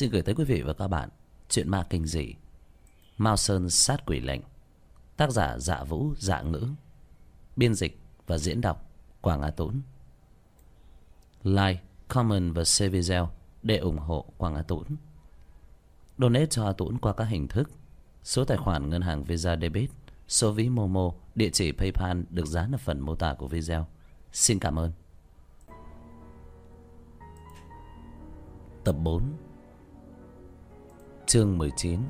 xin gửi tới quý vị và các bạn chuyện ma kinh dị mao sơn sát quỷ lệnh tác giả dạ vũ dạ ngữ biên dịch và diễn đọc quảng á tốn like, comment và share video để ủng hộ quảng á tốn donate cho a tốn qua các hình thức số tài khoản ngân hàng visa debit, số ví momo, địa chỉ paypal được dán ở phần mô tả của video. Xin cảm ơn. Tập bốn chương mười chín.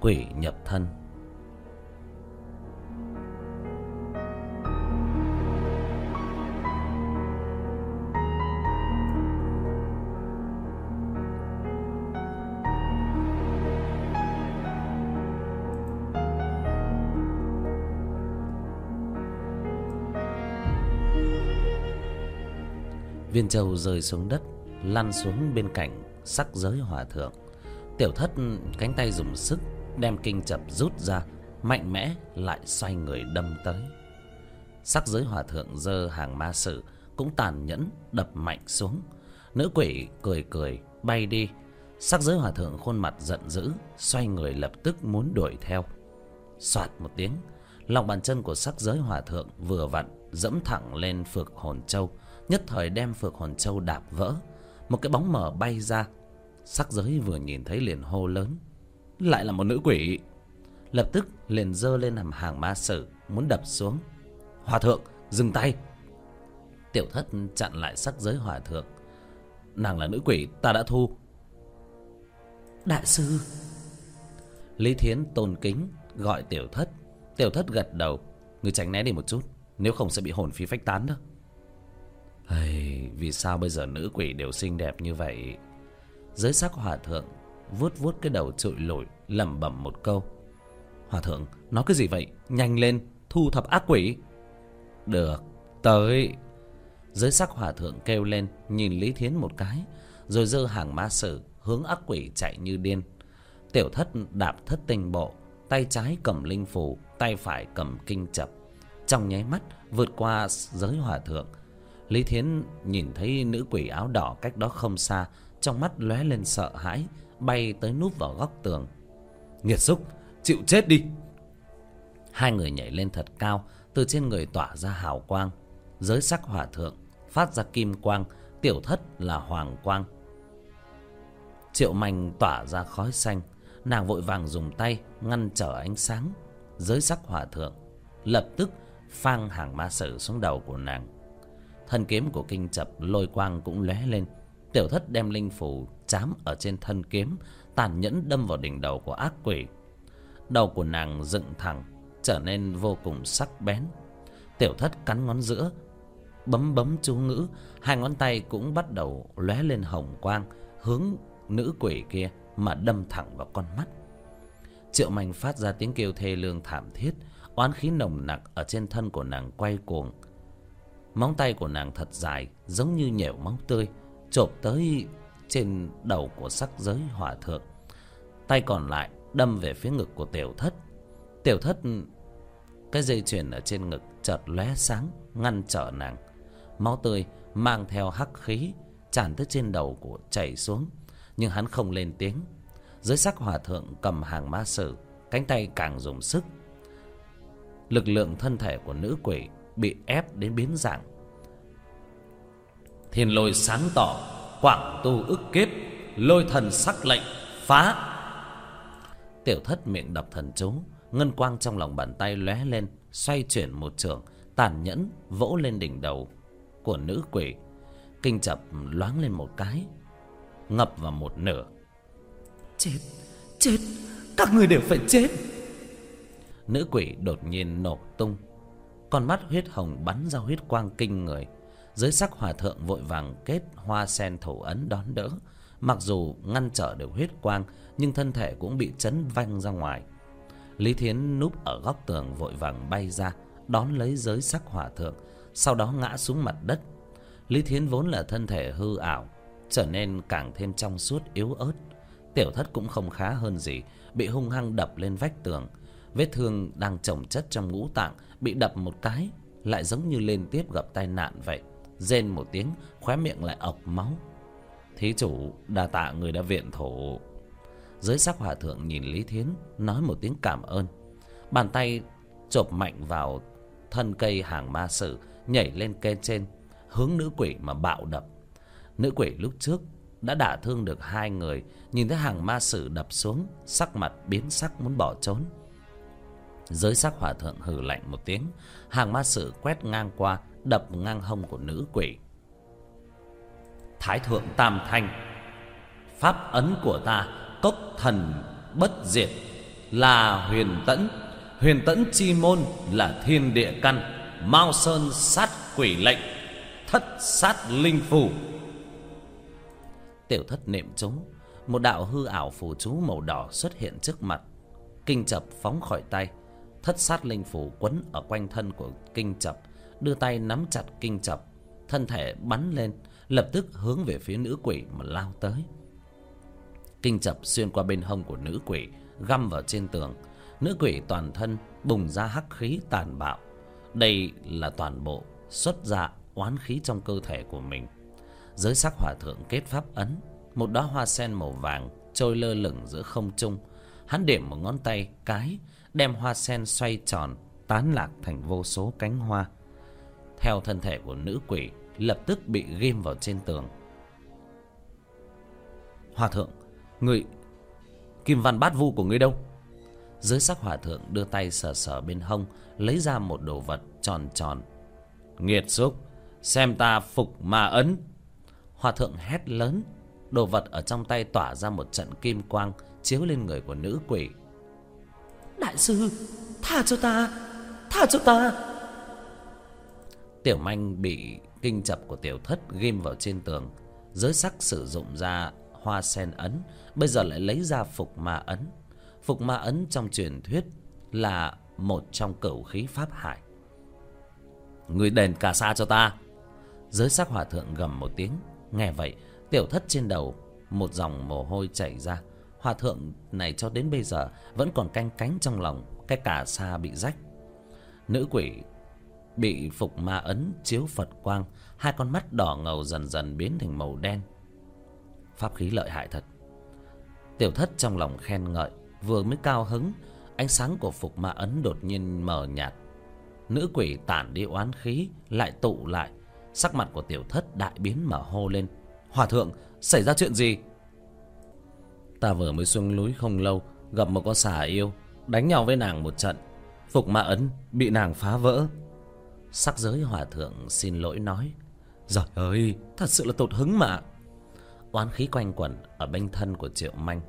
Quỷ nhập thân. Viên châu rơi xuống đất, lăn xuống bên cạnh sắc giới hòa thượng. Tiểu thất cánh tay dùng sức đem kinh chập rút ra, mạnh mẽ lại xoay người đâm tới. Sắc giới hòa thượng giơ hàng ma sử cũng tàn nhẫn đập mạnh xuống. Nữ quỷ cười cười, bay đi. Sắc giới hòa thượng khuôn mặt giận dữ, xoay người lập tức muốn đuổi theo. Soạt một tiếng, lòng bàn chân của sắc giới hòa thượng vừa vặn dẫm thẳng lên phược hồn châu, nhất thời đem phược hồn châu đạp vỡ. Một cái bóng mờ bay ra sắc giới vừa nhìn thấy liền hô lớn. Lại là một nữ quỷ. Lập tức liền giơ lên làm hàng ma sử muốn đập xuống. Hòa thượng dừng tay. Tiểu thất chặn lại sắc giới hòa thượng. Nàng là nữ quỷ ta đã thu. Đại sư. Lý thiến tôn kính gọi tiểu thất. Tiểu thất gật đầu. Người tránh né đi một chút nếu không sẽ bị hồn phi phách tán đó. Hey, vì sao bây giờ nữ quỷ đều xinh đẹp như vậy dưới sắc hòa thượng vuốt vuốt cái đầu trụi lủi, lẩm bẩm một câu. Hòa thượng, nói cái gì vậy? Nhanh lên, thu thập ác quỷ. Được, tới. Dưới sắc hòa thượng kêu lên, nhìn lý thiến một cái, rồi giơ hàng ma sử hướng ác quỷ chạy như điên. Tiểu thất đạp thất tinh bộ, tay trái cầm linh phù, tay phải cầm kinh chập. Trong nháy mắt, vượt qua giới hòa thượng, lý thiến nhìn thấy nữ quỷ áo đỏ cách đó không xa trong mắt lóe lên sợ hãi, bay tới núp vào góc tường. Nghiệt xúc, chịu chết đi. Hai người nhảy lên thật cao, từ trên người tỏa ra hào quang. Giới sắc hòa thượng, phát ra kim quang, tiểu thất là hoàng quang. Triệu manh tỏa ra khói xanh, nàng vội vàng dùng tay ngăn trở ánh sáng. Giới sắc hòa thượng, lập tức phang hàng ma sử xuống đầu của nàng. Thân kiếm của kinh chập lôi quang cũng lóe lên tiểu thất đem linh phù chám ở trên thân kiếm, tàn nhẫn đâm vào đỉnh đầu của ác quỷ. Đầu của nàng dựng thẳng, trở nên vô cùng sắc bén. Tiểu thất cắn ngón giữa, bấm bấm chú ngữ, hai ngón tay cũng bắt đầu lóe lên hồng quang, hướng nữ quỷ kia mà đâm thẳng vào con mắt. Triệu manh phát ra tiếng kêu thê lương thảm thiết, oán khí nồng nặc ở trên thân của nàng quay cuồng. Móng tay của nàng thật dài, giống như nhểu máu tươi chộp tới trên đầu của sắc giới hòa thượng. Tay còn lại đâm về phía ngực của tiểu thất. Tiểu thất, cái dây chuyền ở trên ngực chợt lóe sáng, ngăn trở nàng. Máu tươi mang theo hắc khí tràn tới trên đầu của chảy xuống, nhưng hắn không lên tiếng. Dưới sắc hòa thượng cầm hàng ma sử, cánh tay càng dùng sức. Lực lượng thân thể của nữ quỷ bị ép đến biến dạng thiên lôi sáng tỏ quảng tu ức kết lôi thần sắc lệnh phá. Tiểu thất miệng đọc thần chú ngân quang trong lòng bàn tay lóe lên xoay chuyển một trường tàn nhẫn vỗ lên đỉnh đầu của nữ quỷ. Kinh chập loáng lên một cái ngập vào một nửa. Chết chết các người đều phải chết. Nữ quỷ đột nhiên nổ tung con mắt huyết hồng bắn ra huyết quang kinh người dưới sắc hòa thượng vội vàng kết hoa sen thủ ấn đón đỡ. Mặc dù ngăn trở được huyết quang, nhưng thân thể cũng bị chấn văng ra ngoài. Lý thiến núp ở góc tường vội vàng bay ra, đón lấy giới sắc hòa thượng, sau đó ngã xuống mặt đất. Lý thiến vốn là thân thể hư ảo, trở nên càng thêm trong suốt, yếu ớt. Tiểu thất cũng không khá hơn gì, bị hung hăng đập lên vách tường. Vết thương đang chồng chất trong ngũ tạng, bị đập một cái, lại giống như liên tiếp gặp tai nạn vậy rên một tiếng, khóe miệng lại ọc máu. Thí chủ, đa tạ người đã viện thủ dưới sắc hòa thượng nhìn lý thiến, nói một tiếng cảm ơn. Bàn tay chộp mạnh vào thân cây hàng ma sử nhảy lên kê trên, hướng nữ quỷ mà bạo đập. Nữ quỷ lúc trước đã đả thương được hai người, nhìn thấy hàng ma sử đập xuống, sắc mặt biến sắc muốn bỏ trốn. Giới sắc hòa thượng hừ lạnh một tiếng, hàng ma sử quét ngang qua đập ngang hông của nữ quỷ. Thái thượng tam thanh, pháp ấn của ta cốc thần bất diệt, là huyền tẫn. Huyền tẫn chi môn là thiên địa căn, mao sơn sát quỷ lệnh, thất sát linh phù. Tiểu thất niệm chú, một đạo hư ảo phù chú màu đỏ xuất hiện trước mặt, kinh chập phóng khỏi tay. Thất sát linh phù quấn ở quanh thân của kinh chập đưa tay nắm chặt kinh chập, thân thể bắn lên, lập tức hướng về phía nữ quỷ mà lao tới. Kinh chập xuyên qua bên hông của nữ quỷ, găm vào trên tường. Nữ quỷ toàn thân bùng ra hắc khí tàn bạo. Đây là toàn bộ xuất ra oán khí trong cơ thể của mình. Giới sắc hòa thượng kết pháp ấn, một đóa hoa sen màu vàng trôi lơ lửng giữa không trung. Hắn điểm một ngón tay cái, đem hoa sen xoay tròn, tán lạc thành vô số cánh hoa theo thân thể của nữ quỷ, lập tức bị ghim vào trên tường. Hòa thượng, người kim văn bát vu của ngươi đâu? Dưới sắc hòa thượng đưa tay sờ sờ bên hông, lấy ra một đồ vật tròn tròn. Nghiệt xúc, xem ta phục ma ấn. Hòa thượng hét lớn, đồ vật ở trong tay tỏa ra một trận kim quang, chiếu lên người của nữ quỷ. Đại sư, tha cho ta, tha cho ta tiểu manh bị kinh chập của tiểu thất ghim vào trên tường. Giới sắc sử dụng ra hoa sen ấn, bây giờ lại lấy ra phục ma ấn. Phục ma ấn trong truyền thuyết là một trong cửu khí pháp hải người đền cả xa cho ta. Giới sắc hòa thượng gầm một tiếng. Nghe vậy, tiểu thất trên đầu một dòng mồ hôi chảy ra. Hòa thượng này cho đến bây giờ vẫn còn canh cánh trong lòng, cái cả xa bị rách. Nữ quỷ bị phục ma ấn chiếu phật quang, hai con mắt đỏ ngầu dần dần biến thành màu đen. Pháp khí lợi hại thật. Tiểu thất trong lòng khen ngợi, vừa mới cao hứng, ánh sáng của phục ma ấn đột nhiên mờ nhạt. Nữ quỷ tản đi oán khí, lại tụ lại, sắc mặt của tiểu thất đại biến mà hô lên. Hòa thượng, xảy ra chuyện gì? Ta vừa mới xuống núi không lâu, gặp một con xà yêu, đánh nhau với nàng một trận. Phục ma ấn bị nàng phá vỡ sắc giới hòa thượng xin lỗi nói, giời ơi, thật sự là tột hứng mà. Oán khí quanh quẩn ở bên thân của triệu manh.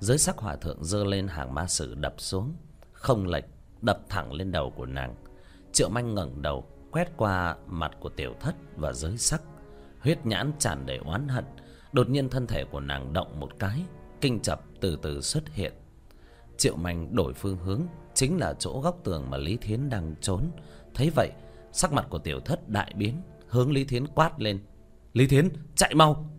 Giới sắc hòa thượng giơ lên hàng ma sử đập xuống, không lệch, đập thẳng lên đầu của nàng. Triệu manh ngẩng đầu, quét qua mặt của tiểu thất và giới sắc. Huyết nhãn tràn đầy oán hận, đột nhiên thân thể của nàng động một cái, kinh chập từ từ xuất hiện. Triệu manh đổi phương hướng, chính là chỗ góc tường mà lý thiến đang trốn. Thấy vậy sắc mặt của tiểu thất đại biến, hướng lý thiến quát lên. Lý thiến, chạy mau.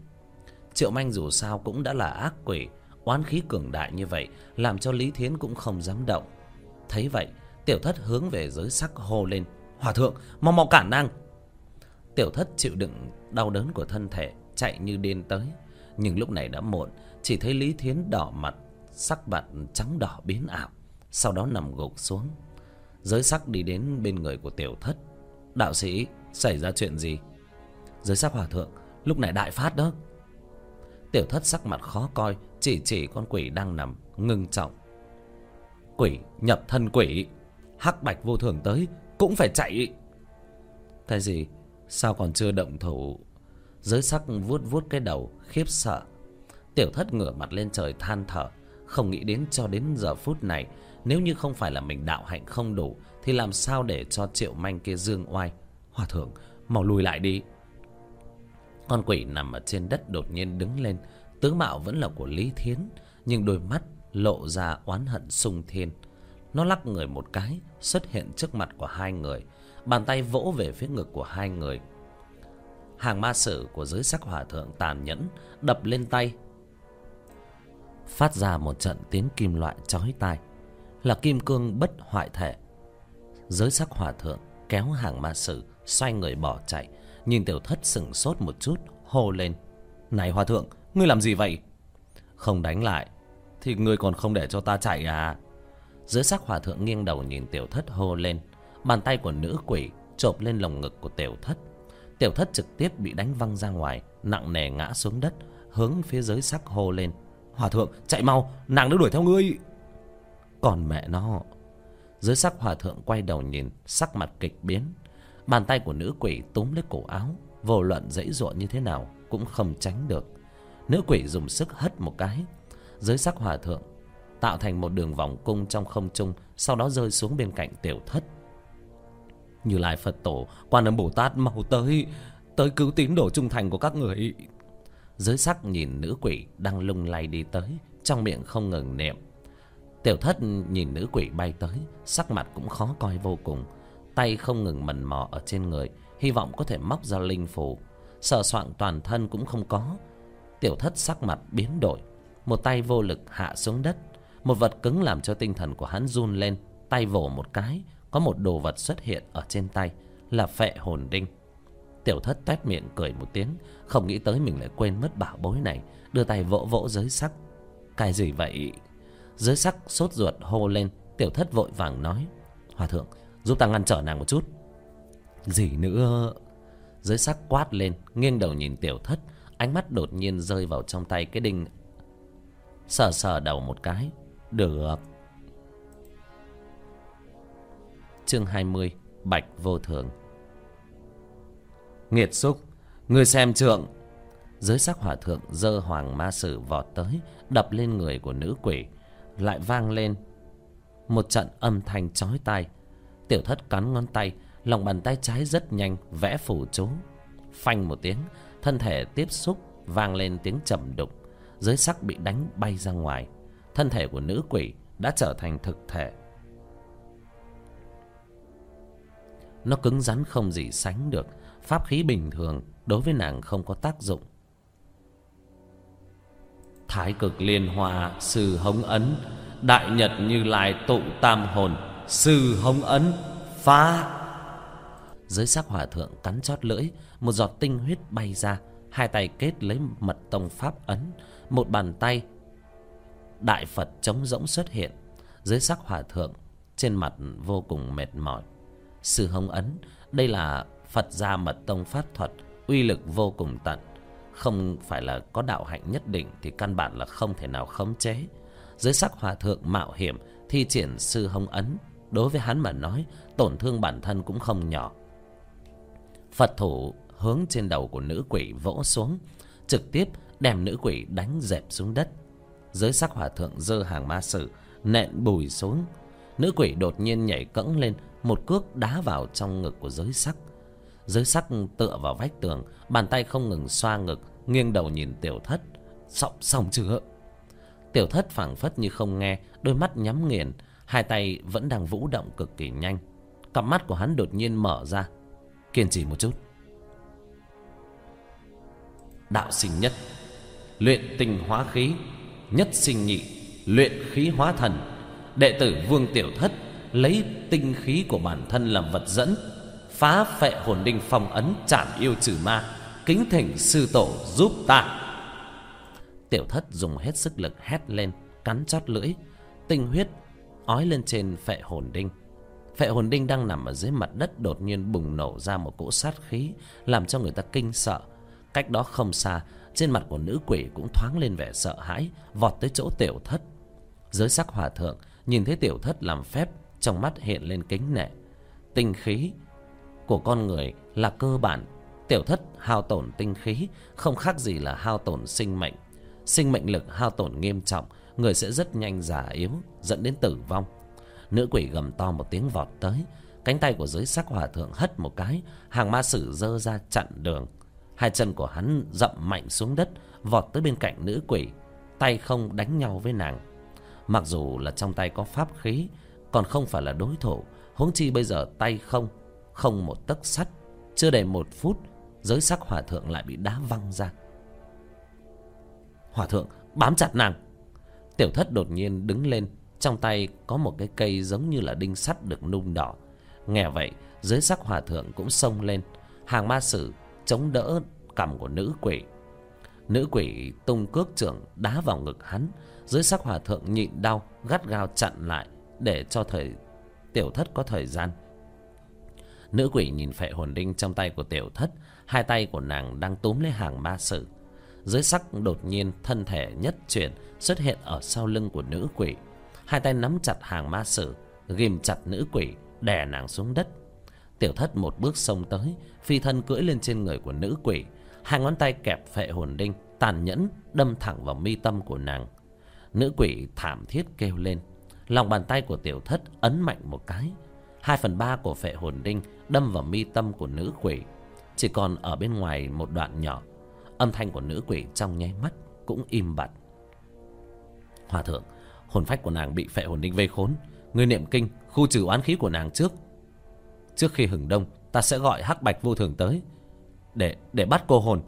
Triệu manh dù sao cũng đã là ác quỷ, oán khí cường đại như vậy, làm cho lý thiến cũng không dám động. Thấy vậy, tiểu thất hướng về giới sắc hô lên. Hòa thượng, mau mau cản năng. tiểu thất chịu đựng đau đớn của thân thể, chạy như điên tới. Nhưng lúc này đã muộn, chỉ thấy lý thiến đỏ mặt, sắc mặt trắng đỏ biến ảo. Sau đó nằm gục xuống. Giới sắc đi đến bên người của tiểu thất đạo sĩ, xảy ra chuyện gì? Giới sắc hòa thượng, lúc này đại phát đó. Tiểu thất sắc mặt khó coi, chỉ chỉ con quỷ đang nằm, ngưng trọng. Quỷ, nhập thân quỷ. Hắc bạch vô thường tới, cũng phải chạy. Cái gì? Sao còn chưa động thủ? Giới sắc vuốt vuốt cái đầu, khiếp sợ. Tiểu thất ngửa mặt lên trời than thở, không nghĩ đến cho đến giờ phút này, nếu như không phải là mình đạo hạnh không đủ thì làm sao để cho triệu manh kia dương oai? Hòa thượng, mau lùi lại đi. Con quỷ nằm ở trên đất đột nhiên đứng lên. Tướng mạo vẫn là của lý thiến, nhưng đôi mắt lộ ra oán hận sung thiên. Nó lắc người một cái, xuất hiện trước mặt của hai người. Bàn tay vỗ về phía ngực của hai người. Hàng ma sử của giới sắc hòa thượng tàn nhẫn, đập lên tay. Phát ra một trận tiếng kim loại chói tai. Là kim cương bất hoại thể giới sắc hòa thượng kéo hàng ma sử xoay người bỏ chạy. Nhìn tiểu thất sừng sốt một chút, hô lên. Này hòa thượng, Ngươi làm gì vậy? Không đánh lại, Thì ngươi còn không để cho ta chạy à? Dưới sắc hòa thượng nghiêng đầu nhìn tiểu thất hô lên. Bàn tay của nữ quỷ chộp lên lồng ngực của tiểu thất. Tiểu thất trực tiếp bị đánh văng ra ngoài, Nặng nề ngã xuống đất, Hướng phía dưới sắc hô lên. Hòa thượng, chạy mau, Nàng đã đuổi theo ngươi. Còn mẹ nó dưới sắc hòa thượng quay đầu nhìn, Sắc mặt kịch biến. Bàn tay của nữ quỷ túm lấy cổ áo, Vô luận dãy dụa như thế nào Cũng không tránh được. Nữ quỷ dùng sức hất một cái. Dưới sắc hòa thượng, Tạo thành một đường vòng cung trong không trung, Sau đó rơi xuống bên cạnh tiểu thất. Như Lai Phật Tổ, Quan âm Bồ Tát mau tới Tới cứu tín đồ trung thành của các người. Dưới sắc nhìn nữ quỷ Đang lung lay đi tới, Trong miệng không ngừng niệm. Tiểu thất nhìn nữ quỷ bay tới, Sắc mặt cũng khó coi vô cùng. Tay không ngừng mần mò ở trên người, Hy vọng có thể móc ra linh phù. Sờ soạn toàn thân cũng không có. Tiểu thất sắc mặt biến đổi, Một tay vô lực hạ xuống đất. Một vật cứng làm cho tinh thần của hắn run lên, Tay vồ một cái, Có một đồ vật xuất hiện ở trên tay, Là phệ hồn đinh. Tiểu thất tét miệng cười một tiếng, Không nghĩ tới mình lại quên mất bảo bối này, Đưa tay vỗ vỗ giới sắc. Cái gì vậy? Dưới sắc sốt ruột hô lên, Tiểu thất vội vàng nói, Hòa thượng, giúp ta ngăn trở nàng một chút. Gì nữa? Dưới sắc quát lên, Nghiêng đầu nhìn tiểu thất, Ánh mắt đột nhiên rơi vào trong tay cái đinh, Sờ sờ đầu một cái, Được. Chương 20 Bạch vô thường. Nghiệt xúc Người xem trượng. Dưới sắc hỏa thượng dơ hoàng ma sử vọt tới, Đập lên người của nữ quỷ. Lại vang lên. Một trận âm thanh chói tai. Tiểu thất cắn ngón tay, Lòng bàn tay trái rất nhanh, Vẽ phủ chú. Phanh một tiếng, Thân thể tiếp xúc, Vang lên tiếng trầm đục. Giới sắc bị đánh bay ra ngoài. Thân thể của nữ quỷ đã trở thành thực thể. Nó cứng rắn không gì sánh được. Pháp khí bình thường Đối với nàng không có tác dụng. Thái cực liên hòa, Sư hống ấn. Đại nhật như lai tụ tam hồn, Sư hống ấn, Phá. Giới sắc hòa thượng cắn chót lưỡi, Một giọt tinh huyết bay ra, Hai tay kết lấy mật tông pháp ấn, Một bàn tay Đại Phật trống rỗng xuất hiện. Dưới sắc hòa thượng Trên mặt vô cùng mệt mỏi. Sư hống ấn, Đây là Phật gia mật tông pháp thuật, Uy lực vô cùng tận. Không phải là có đạo hạnh nhất định Thì căn bản là không thể nào khống chế. Dưới sắc hòa thượng mạo hiểm Thi triển sư hồng ấn, Đối với hắn mà nói, Tổn thương bản thân cũng không nhỏ. Phật thủ hướng trên đầu của nữ quỷ vỗ xuống, Trực tiếp đem nữ quỷ đánh dẹp xuống đất. Dưới sắc hòa thượng dơ hàng ma sử, Nện bùi xuống. Nữ quỷ đột nhiên nhảy cẫng lên, Một cước đá vào trong ngực của giới sắc dưới sắc tựa vào vách tường Bàn tay không ngừng xoa ngực Nghiêng đầu nhìn tiểu thất. Xong, xong chưa Tiểu thất phảng phất như không nghe Đôi mắt nhắm nghiền Hai tay vẫn đang vũ động cực kỳ nhanh. Cặp mắt của hắn đột nhiên mở ra. Kiên trì một chút. Đạo sinh nhất Luyện tinh hóa khí. Nhất sinh nhị Luyện khí hóa thần. Đệ tử Vương Tiểu Thất Lấy tinh khí của bản thân làm vật dẫn. Phá phệ hồn đinh phong ấn trảm yêu trừ ma, Kính thỉnh sư tổ giúp ta. Tiểu Thất dùng hết sức lực hét lên, Cắn chót lưỡi, Tinh huyết ói lên trên phệ hồn đinh. Phệ hồn đinh đang nằm ở dưới mặt đất đột nhiên bùng nổ ra một cỗ sát khí, làm cho người ta kinh sợ. Cách đó không xa, trên mặt của nữ quỷ cũng thoáng lên vẻ sợ hãi, vọt tới chỗ tiểu thất. Giới sắc hòa thượng nhìn thấy tiểu thất làm phép, trong mắt hiện lên kính nể. Tinh khí của con người là cơ bản. Tiểu thất hao tổn tinh khí, không khác gì là hao tổn sinh mệnh. Sinh mệnh lực hao tổn nghiêm trọng, người sẽ rất nhanh già yếu, dẫn đến tử vong. Nữ quỷ gầm to một tiếng vọt tới, cánh tay của giới sắc hòa thượng hất một cái, hàng ma sử giơ ra chặn đường. Hai chân của hắn dậm mạnh xuống đất, vọt tới bên cạnh nữ quỷ, tay không đánh nhau với nàng. Mặc dù là trong tay có pháp khí, còn không phải là đối thủ, huống chi bây giờ tay không không một tấc sắt. Chưa đầy một phút, giới sắc hòa thượng lại bị đá văng ra. Hòa thượng, bám chặt nàng. Tiểu thất đột nhiên đứng lên, trong tay có một cái cây giống như là đinh sắt được nung đỏ. Nghe vậy dưới sắc hòa thượng cũng xông lên. Hàng ma sử chống đỡ cằm của nữ quỷ. Nữ quỷ tung cước trưởng đá vào ngực hắn. Dưới sắc hòa thượng nhịn đau, gắt gao chặn lại để cho thời, tiểu thất có thời gian nữ quỷ nhìn phệ hồn đinh trong tay của tiểu thất, hai tay của nàng đang túm lấy hàng ma sử. Dưới sắc đột nhiên thân thể nhất chuyển xuất hiện ở sau lưng của nữ quỷ. Hai tay nắm chặt hàng ma sử ghìm chặt nữ quỷ, đè nàng xuống đất. Tiểu thất một bước xông tới, phi thân cưỡi lên trên người của nữ quỷ. Hai ngón tay kẹp phệ hồn đinh, tàn nhẫn, đâm thẳng vào mi tâm của nàng. Nữ quỷ thảm thiết kêu lên. Lòng bàn tay của tiểu thất ấn mạnh một cái hai phần ba của phệ hồn đinh đâm vào mi tâm của nữ quỷ. Chỉ còn ở bên ngoài một đoạn nhỏ, âm thanh của nữ quỷ trong nháy mắt cũng im bặt. Hòa thượng, hồn phách của nàng bị phệ hồn đinh vây khốn. Ngươi niệm kinh, khu trừ oán khí của nàng trước. Trước khi hừng đông, ta sẽ gọi hắc bạch vô thường tới để để bắt cô hồn.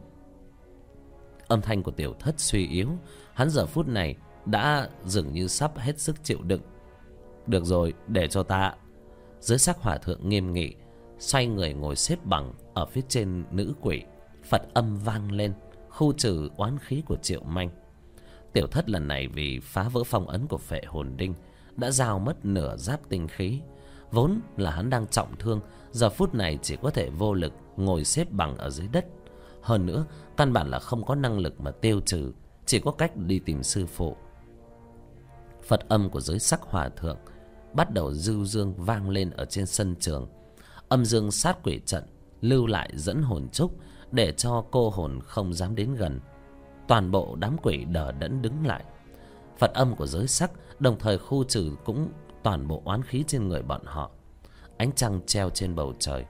Âm thanh của tiểu thất suy yếu. Hắn giờ phút này đã dường như sắp hết sức chịu đựng. Được rồi, để cho ta dưới sắc hòa thượng nghiêm nghị, xoay người ngồi xếp bằng ở phía trên nữ quỷ, phật âm vang lên, khu trừ oán khí của triệu manh. Tiểu thất lần này vì phá vỡ phong ấn của phệ hồn đinh, đã giao mất nửa giáp tinh khí. Vốn là hắn đang trọng thương, giờ phút này chỉ có thể vô lực ngồi xếp bằng ở dưới đất. Hơn nữa, căn bản là không có năng lực mà tiêu trừ, chỉ có cách đi tìm sư phụ. Phật âm của giới sắc hòa thượng bắt đầu dư dương vang lên ở trên sân trường. Âm dương sát quỷ trận lưu lại dẫn hồn trúc để cho cô hồn không dám đến gần. Toàn bộ đám quỷ đờ đẫn đứng lại. Phật âm của giới sắc, đồng thời khu trừ cũng toàn bộ oán khí trên người bọn họ. Ánh trăng treo trên bầu trời.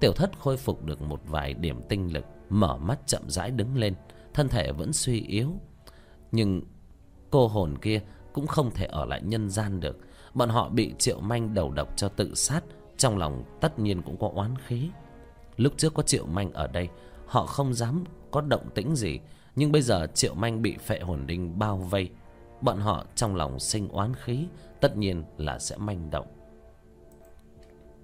Tiểu thất khôi phục được một vài điểm tinh lực, mở mắt chậm rãi đứng lên, thân thể vẫn suy yếu. Nhưng cô hồn kia cũng không thể ở lại nhân gian được bọn họ bị triệu manh đầu độc cho tự sát. Trong lòng tất nhiên cũng có oán khí. Lúc trước có triệu manh ở đây, họ không dám có động tĩnh gì. Nhưng bây giờ triệu manh bị phệ hồn đinh bao vây, bọn họ trong lòng sinh oán khí, tất nhiên là sẽ manh động.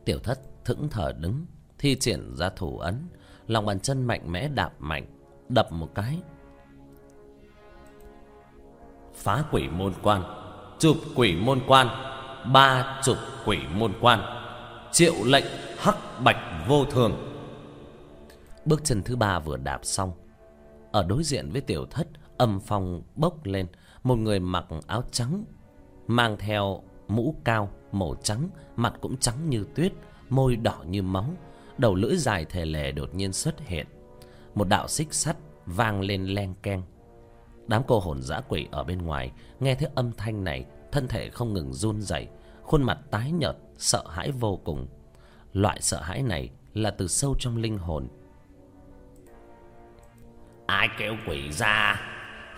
Tiểu thất thững thờ đứng, thi triển ra thủ ấn. Lòng bàn chân mạnh mẽ đạp mạnh, đập một cái. Phá quỷ môn quan chụp quỷ môn quan, ba chục quỷ môn quan, triệu lệnh hắc bạch vô thường. Bước chân thứ ba vừa đạp xong, ở đối diện với tiểu thất, âm phong bốc lên, một người mặc áo trắng, mang theo mũ cao màu trắng, mặt cũng trắng như tuyết, môi đỏ như máu, đầu lưỡi dài thề lề đột nhiên xuất hiện. Một đạo xích sắt vang lên leng keng đám cô hồn dã quỷ ở bên ngoài nghe thấy âm thanh này thân thể không ngừng run rẩy khuôn mặt tái nhợt sợ hãi vô cùng. Loại sợ hãi này là từ sâu trong linh hồn. Ai kêu quỷ ra?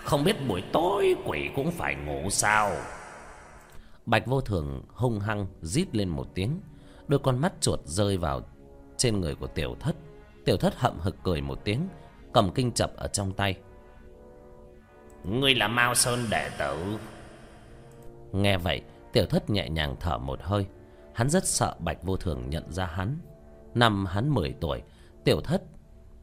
Không biết buổi tối quỷ cũng phải ngủ sao? Bạch vô thường hung hăng rít lên một tiếng đôi con mắt chuột rơi vào trên người của tiểu thất. Tiểu thất hậm hực cười một tiếng cầm kinh chập ở trong tay ngươi là mao sơn đệ tử. Nghe vậy, tiểu thất nhẹ nhàng thở một hơi. Hắn rất sợ bạch vô thường nhận ra hắn. Năm hắn mười tuổi, tiểu thất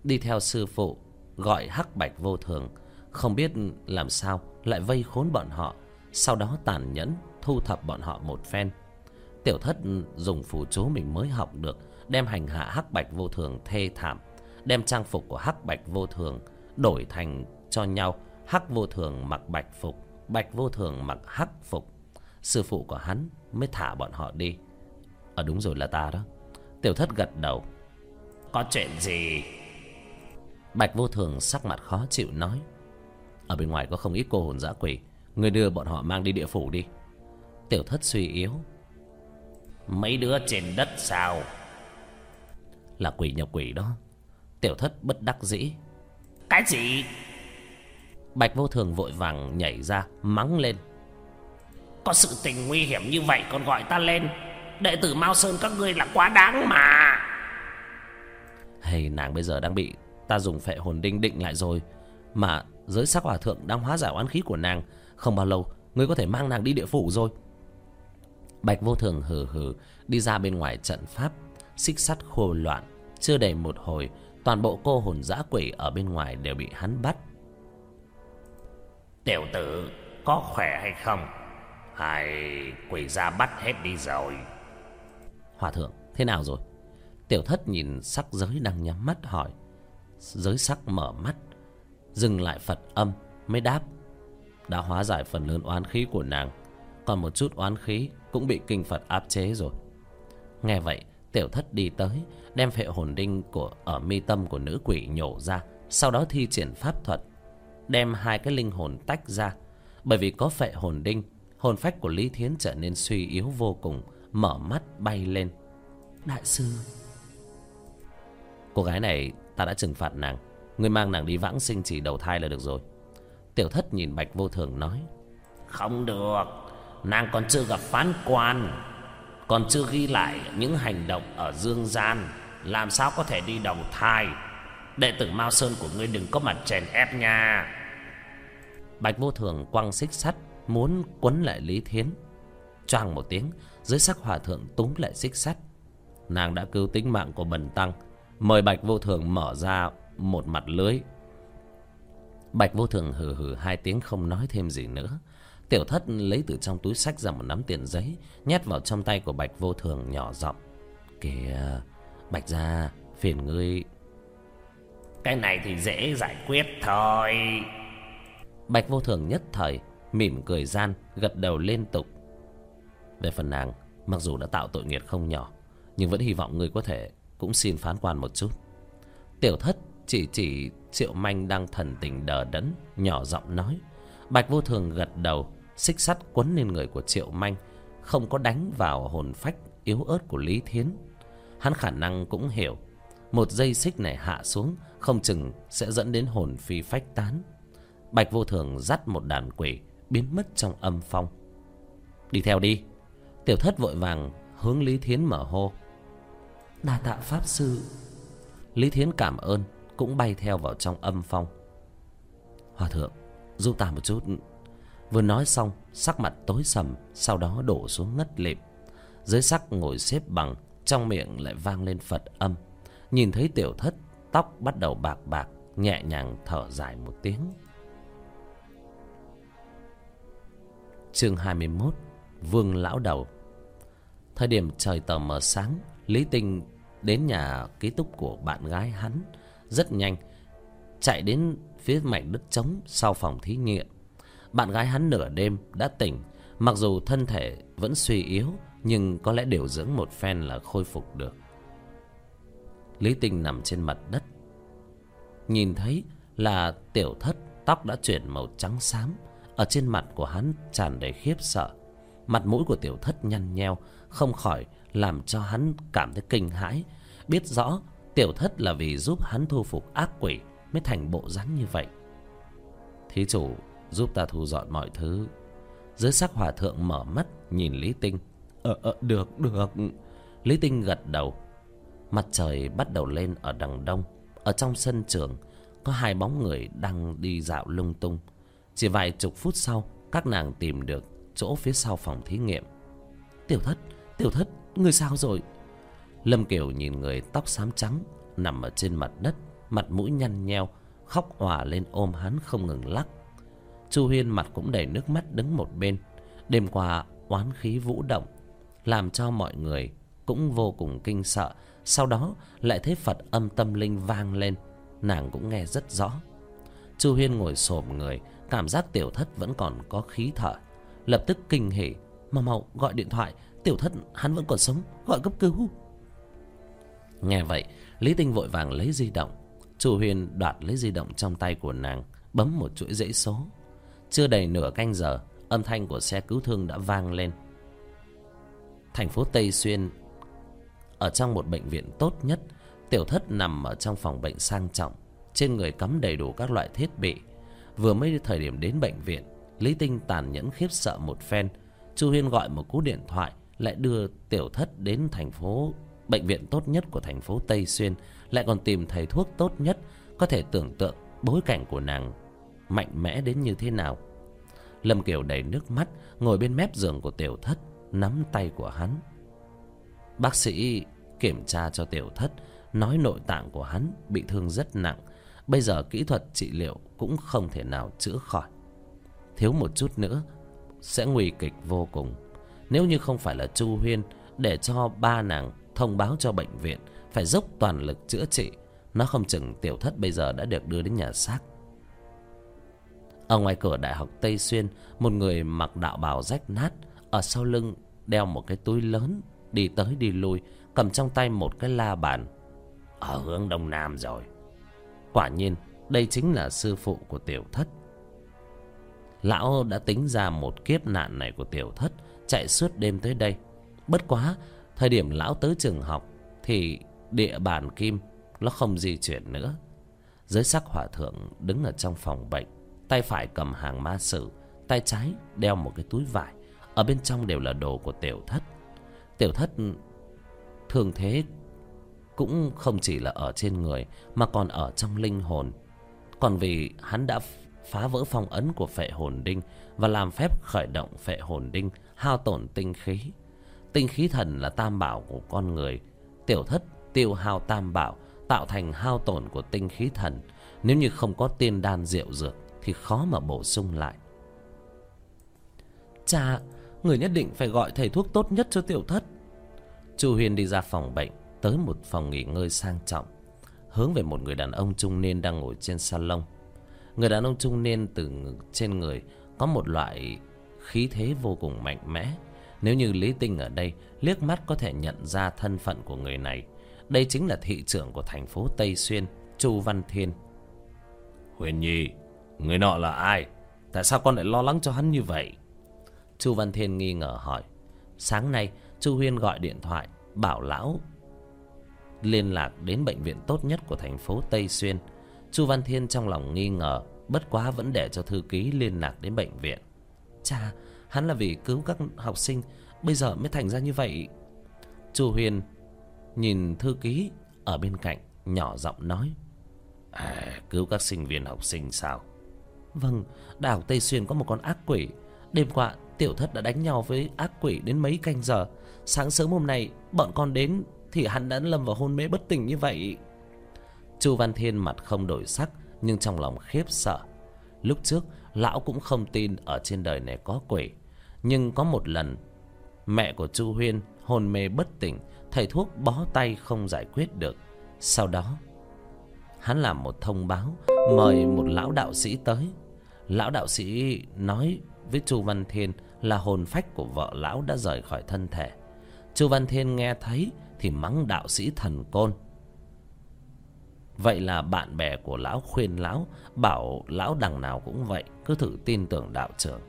đi theo sư phụ gọi hắc bạch vô thường. Không biết làm sao lại vây khốn bọn họ, sau đó tàn nhẫn thu thập bọn họ một phen. Tiểu thất dùng phù chú mình mới học được, đem hành hạ hắc bạch vô thường thê thảm, đem trang phục của hắc bạch vô thường đổi thành cho nhau hắc vô thường mặc bạch phục, bạch vô thường mặc hắc phục. Sư phụ của hắn mới thả bọn họ đi. Ở đúng rồi là ta đó. Tiểu thất gật đầu. Có chuyện gì? Bạch vô thường sắc mặt khó chịu nói. Ở bên ngoài có không ít cô hồn dã quỷ. Người đưa bọn họ mang đi địa phủ đi. Tiểu thất suy yếu. Mấy đứa trên đất sao? Là quỷ nhập quỷ đó. Tiểu thất bất đắc dĩ. Cái gì? Bạch vô thường vội vàng nhảy ra mắng lên. Có sự tình nguy hiểm như vậy còn gọi ta lên. Đệ tử mao sơn các ngươi là quá đáng mà. Hay nàng bây giờ đang bị ta dùng phệ hồn đinh định lại rồi mà giới sắc hòa thượng đang hóa giải oán khí của nàng không bao lâu ngươi có thể mang nàng đi địa phủ rồi. Bạch vô thường hừ hừ đi ra bên ngoài trận pháp xích sắt khô loạn chưa đầy một hồi toàn bộ cô hồn dã quỷ ở bên ngoài đều bị hắn bắt Tiểu tử, có khỏe hay không? Hay quỷ ra bắt hết đi rồi. Hòa thượng, thế nào rồi? Tiểu thất nhìn sắc giới đang nhắm mắt hỏi. Giới sắc mở mắt, Dừng lại Phật âm, Mới đáp. Đã hóa giải phần lớn oán khí của nàng, Còn một chút oán khí Cũng bị kinh Phật áp chế rồi. Nghe vậy, Tiểu thất đi tới, Đem phệ hồn đinh của, ở mi tâm của nữ quỷ nhổ ra, Sau đó thi triển pháp thuật Đem hai cái linh hồn tách ra. Bởi vì có phệ hồn đinh Hồn phách của Lý Thiến trở nên suy yếu vô cùng Mở mắt bay lên. Đại sư. Cô gái này ta đã trừng phạt nàng. Người mang nàng đi vãng sinh chỉ đầu thai là được rồi. Tiểu thất nhìn Bạch Vô Thường nói. Không được. Nàng còn chưa gặp phán quan Còn chưa ghi lại những hành động ở dương gian. Làm sao có thể đi đầu thai? Đệ tử Mao Sơn của ngươi đừng có mặt chèn ép nha Bạch Vô Thường quăng xích sắt, Muốn quấn lại Lý Thiến. Choang một tiếng, Dưới sắc hòa thượng túm lại xích sắt. Nàng đã cứu tính mạng của Bần Tăng. Mời Bạch Vô Thường mở ra một mặt lưới. Bạch Vô Thường hừ hừ hai tiếng không nói thêm gì nữa. Tiểu thất lấy từ trong túi sách ra một nắm tiền giấy, Nhét vào trong tay của Bạch Vô Thường nhỏ giọng. Kìa, Bạch ra phiền ngươi. Cái này thì dễ giải quyết thôi. Bạch Vô Thường nhất thời, Mỉm cười gian, Gật đầu liên tục. Về phần nàng, Mặc dù đã tạo tội nghiệp không nhỏ, Nhưng vẫn hy vọng người có thể Cũng xin phán quan một chút. Tiểu thất chỉ chỉ Triệu Manh đang thần tình đờ đẫn, Nhỏ giọng nói. Bạch Vô Thường gật đầu, Xích sắt quấn lên người của Triệu Manh, Không có đánh vào hồn phách yếu ớt của Lý Thiến. Hắn khả năng cũng hiểu, Một dây xích này hạ xuống, Không chừng sẽ dẫn đến hồn phi phách tán. Bạch Vô Thường dắt một đàn quỷ Biến mất trong âm phong. Đi theo đi. Tiểu thất vội vàng hướng Lý Thiến mở hô. Đa tạ Pháp Sư. Lý Thiến cảm ơn Cũng bay theo vào trong âm phong. Hòa thượng Giúp ta một chút. Vừa nói xong Sắc mặt tối sầm Sau đó đổ xuống ngất lịm. Dưới sắc ngồi xếp bằng Trong miệng lại vang lên Phật âm. Nhìn thấy tiểu thất Tóc bắt đầu bạc bạc Nhẹ nhàng thở dài một tiếng Chương 21 Vương Lão Đầu. Thời điểm trời tờ mờ sáng, Lý Tinh đến nhà ký túc của bạn gái hắn. Rất nhanh, Chạy đến phía mảnh đất trống sau phòng thí nghiệm. Bạn gái hắn nửa đêm đã tỉnh, Mặc dù thân thể vẫn suy yếu, Nhưng có lẽ điều dưỡng một phen là khôi phục được. Lý Tinh nằm trên mặt đất, Nhìn thấy là tiểu thất, Tóc đã chuyển màu trắng xám. Ở trên mặt của hắn tràn đầy khiếp sợ. Mặt mũi của tiểu thất nhăn nheo Không khỏi làm cho hắn cảm thấy kinh hãi. Biết rõ tiểu thất là vì giúp hắn thu phục ác quỷ Mới thành bộ dáng như vậy. Thí chủ giúp ta thu dọn mọi thứ. Dưới sắc hòa thượng mở mắt nhìn Lý Tinh. Ờ, ờ được được. Lý Tinh gật đầu. Mặt trời bắt đầu lên ở đằng đông. Ở trong sân trường Có hai bóng người đang đi dạo lung tung. Chỉ vài chục phút sau Các nàng tìm được chỗ phía sau phòng thí nghiệm. Tiểu thất, tiểu thất, người sao rồi? Lâm Kiều nhìn người tóc xám trắng Nằm ở trên mặt đất Mặt mũi nhăn nheo Khóc òa lên ôm hắn không ngừng lắc. Chu Huyên mặt cũng đầy nước mắt đứng một bên. Đêm qua oán khí vũ động Làm cho mọi người cũng vô cùng kinh sợ. Sau đó lại thấy Phật âm tâm linh vang lên Nàng cũng nghe rất rõ. Chu Huyên ngồi xổm người Cảm giác tiểu thất vẫn còn có khí thở. Lập tức kinh hỉ, Mau mau gọi điện thoại. Tiểu thất, hắn vẫn còn sống, Gọi cấp cứu. Nghe vậy, Lý Tinh vội vàng lấy di động. Chu Huyền đoạt lấy di động trong tay của nàng, Bấm một chuỗi dãy số. Chưa đầy nửa canh giờ, Âm thanh của xe cứu thương đã vang lên. Thành phố Tây Xuyên, Ở trong một bệnh viện tốt nhất, Tiểu thất nằm ở trong phòng bệnh sang trọng. Trên người cắm đầy đủ các loại thiết bị. Vừa mới thời điểm đến bệnh viện, Lý Tinh tàn nhẫn khiếp sợ một phen. Chu Huyên gọi một cú điện thoại, Lại đưa tiểu thất đến thành phố, Bệnh viện tốt nhất của thành phố Tây Xuyên. Lại còn tìm thầy thuốc tốt nhất, Có thể tưởng tượng bối cảnh của nàng Mạnh mẽ đến như thế nào. Lâm Kiều đầy nước mắt, Ngồi bên mép giường của tiểu thất, Nắm tay của hắn. Bác sĩ kiểm tra cho tiểu thất, Nói nội tạng của hắn bị thương rất nặng. Bây giờ kỹ thuật trị liệu cũng không thể nào chữa khỏi. Thiếu một chút nữa, sẽ nguy kịch vô cùng. Nếu như không phải là chu huyên để cho ba nàng thông báo cho bệnh viện phải dốc toàn lực chữa trị, nó không chừng tiểu thất bây giờ đã được đưa đến nhà xác. Ở ngoài cửa đại học tây xuyên, một người mặc đạo bào rách nát ở sau lưng đeo một cái túi lớn đi tới đi lui, cầm trong tay một cái la bàn. Ở hướng đông nam rồi quả nhiên, đây chính là sư phụ của tiểu thất. Lão đã tính ra một kiếp nạn này của tiểu thất, chạy suốt đêm tới đây. Bất quá, thời điểm lão tới trường học thì địa bàn kim nó không di chuyển nữa. Giới sắc hòa thượng đứng ở trong phòng bệnh, tay phải cầm hàng ma sử, tay trái đeo một cái túi vải. Ở bên trong đều là đồ của tiểu thất. Tiểu thất thường thế cũng không chỉ là ở trên người, mà còn ở trong linh hồn. Còn vì hắn đã phá vỡ phong ấn của phệ hồn đinh và làm phép khởi động phệ hồn đinh, hao tổn tinh khí. Tinh khí thần là tam bảo của con người. Tiểu thất tiêu hao tam bảo, tạo thành hao tổn của tinh khí thần. Nếu như không có tiên đan rượu dược, thì khó mà bổ sung lại. Cha, người nhất định phải gọi thầy thuốc tốt nhất cho tiểu thất. Chu huyền đi ra phòng bệnh tới một phòng nghỉ ngơi sang trọng hướng về một người đàn ông trung niên đang ngồi trên salon. Người đàn ông trung niên từ trên người có một loại khí thế vô cùng mạnh mẽ. Nếu như lý tinh ở đây liếc mắt có thể nhận ra thân phận của người này. Đây chính là thị trưởng của thành phố tây xuyên chu văn thiên. Huyền nhi người nọ là ai? Tại sao con lại lo lắng cho hắn như vậy? Chu văn thiên nghi ngờ hỏi. Sáng nay chu huyên gọi điện thoại bảo lão liên lạc đến bệnh viện tốt nhất của thành phố tây xuyên. Chu văn thiên trong lòng nghi ngờ bất quá vẫn để cho thư ký liên lạc đến bệnh viện. Cha hắn là vì cứu các học sinh bây giờ mới thành ra như vậy. Chu Huyền nhìn thư ký ở bên cạnh nhỏ giọng nói à, cứu các sinh viên học sinh sao? Vâng đảo tây xuyên có một con ác quỷ. Đêm qua tiểu thất đã đánh nhau với ác quỷ đến mấy canh giờ. Sáng sớm hôm nay bọn con đến thì hắn đã lâm vào hôn mê bất tỉnh như vậy. Chu văn thiên mặt không đổi sắc, nhưng trong lòng khiếp sợ. Lúc trước, lão cũng không tin ở trên đời này có quỷ, nhưng có một lần, mẹ của chu huyên hôn mê bất tỉnh, thầy thuốc bó tay không giải quyết được. Sau đó, hắn làm một thông báo, mời một lão đạo sĩ tới. Lão đạo sĩ nói với chu văn thiên là hồn phách của vợ lão đã rời khỏi thân thể. Chu văn thiên nghe thấy thì mắng đạo sĩ thần côn. Vậy là bạn bè của lão khuyên lão, bảo lão đằng nào cũng vậy, cứ thử tin tưởng đạo trưởng.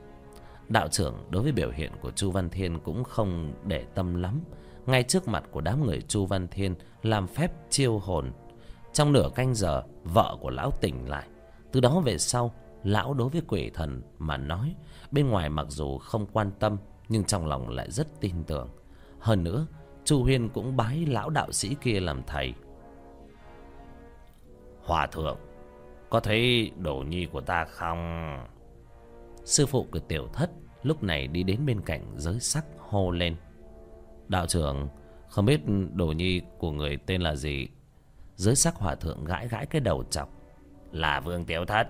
Đạo trưởng đối với biểu hiện của chu văn thiên cũng không để tâm lắm. Ngay trước mặt của đám người chu văn thiên làm phép chiêu hồn. Trong nửa canh giờ, vợ của lão tỉnh lại. Từ đó về sau, lão đối với quỷ thần mà nói, bên ngoài mặc dù không quan tâm, nhưng trong lòng lại rất tin tưởng. Hơn nữa chu huyên cũng bái lão đạo sĩ kia làm thầy. Hòa thượng, có thấy đồ nhi của ta không? Sư phụ của tiểu thất lúc này đi đến bên cạnh giới sắc hô lên. Đạo trưởng, không biết đồ nhi của người tên là gì? Giới sắc hòa thượng gãi gãi cái đầu chọc. Là vương tiểu thất.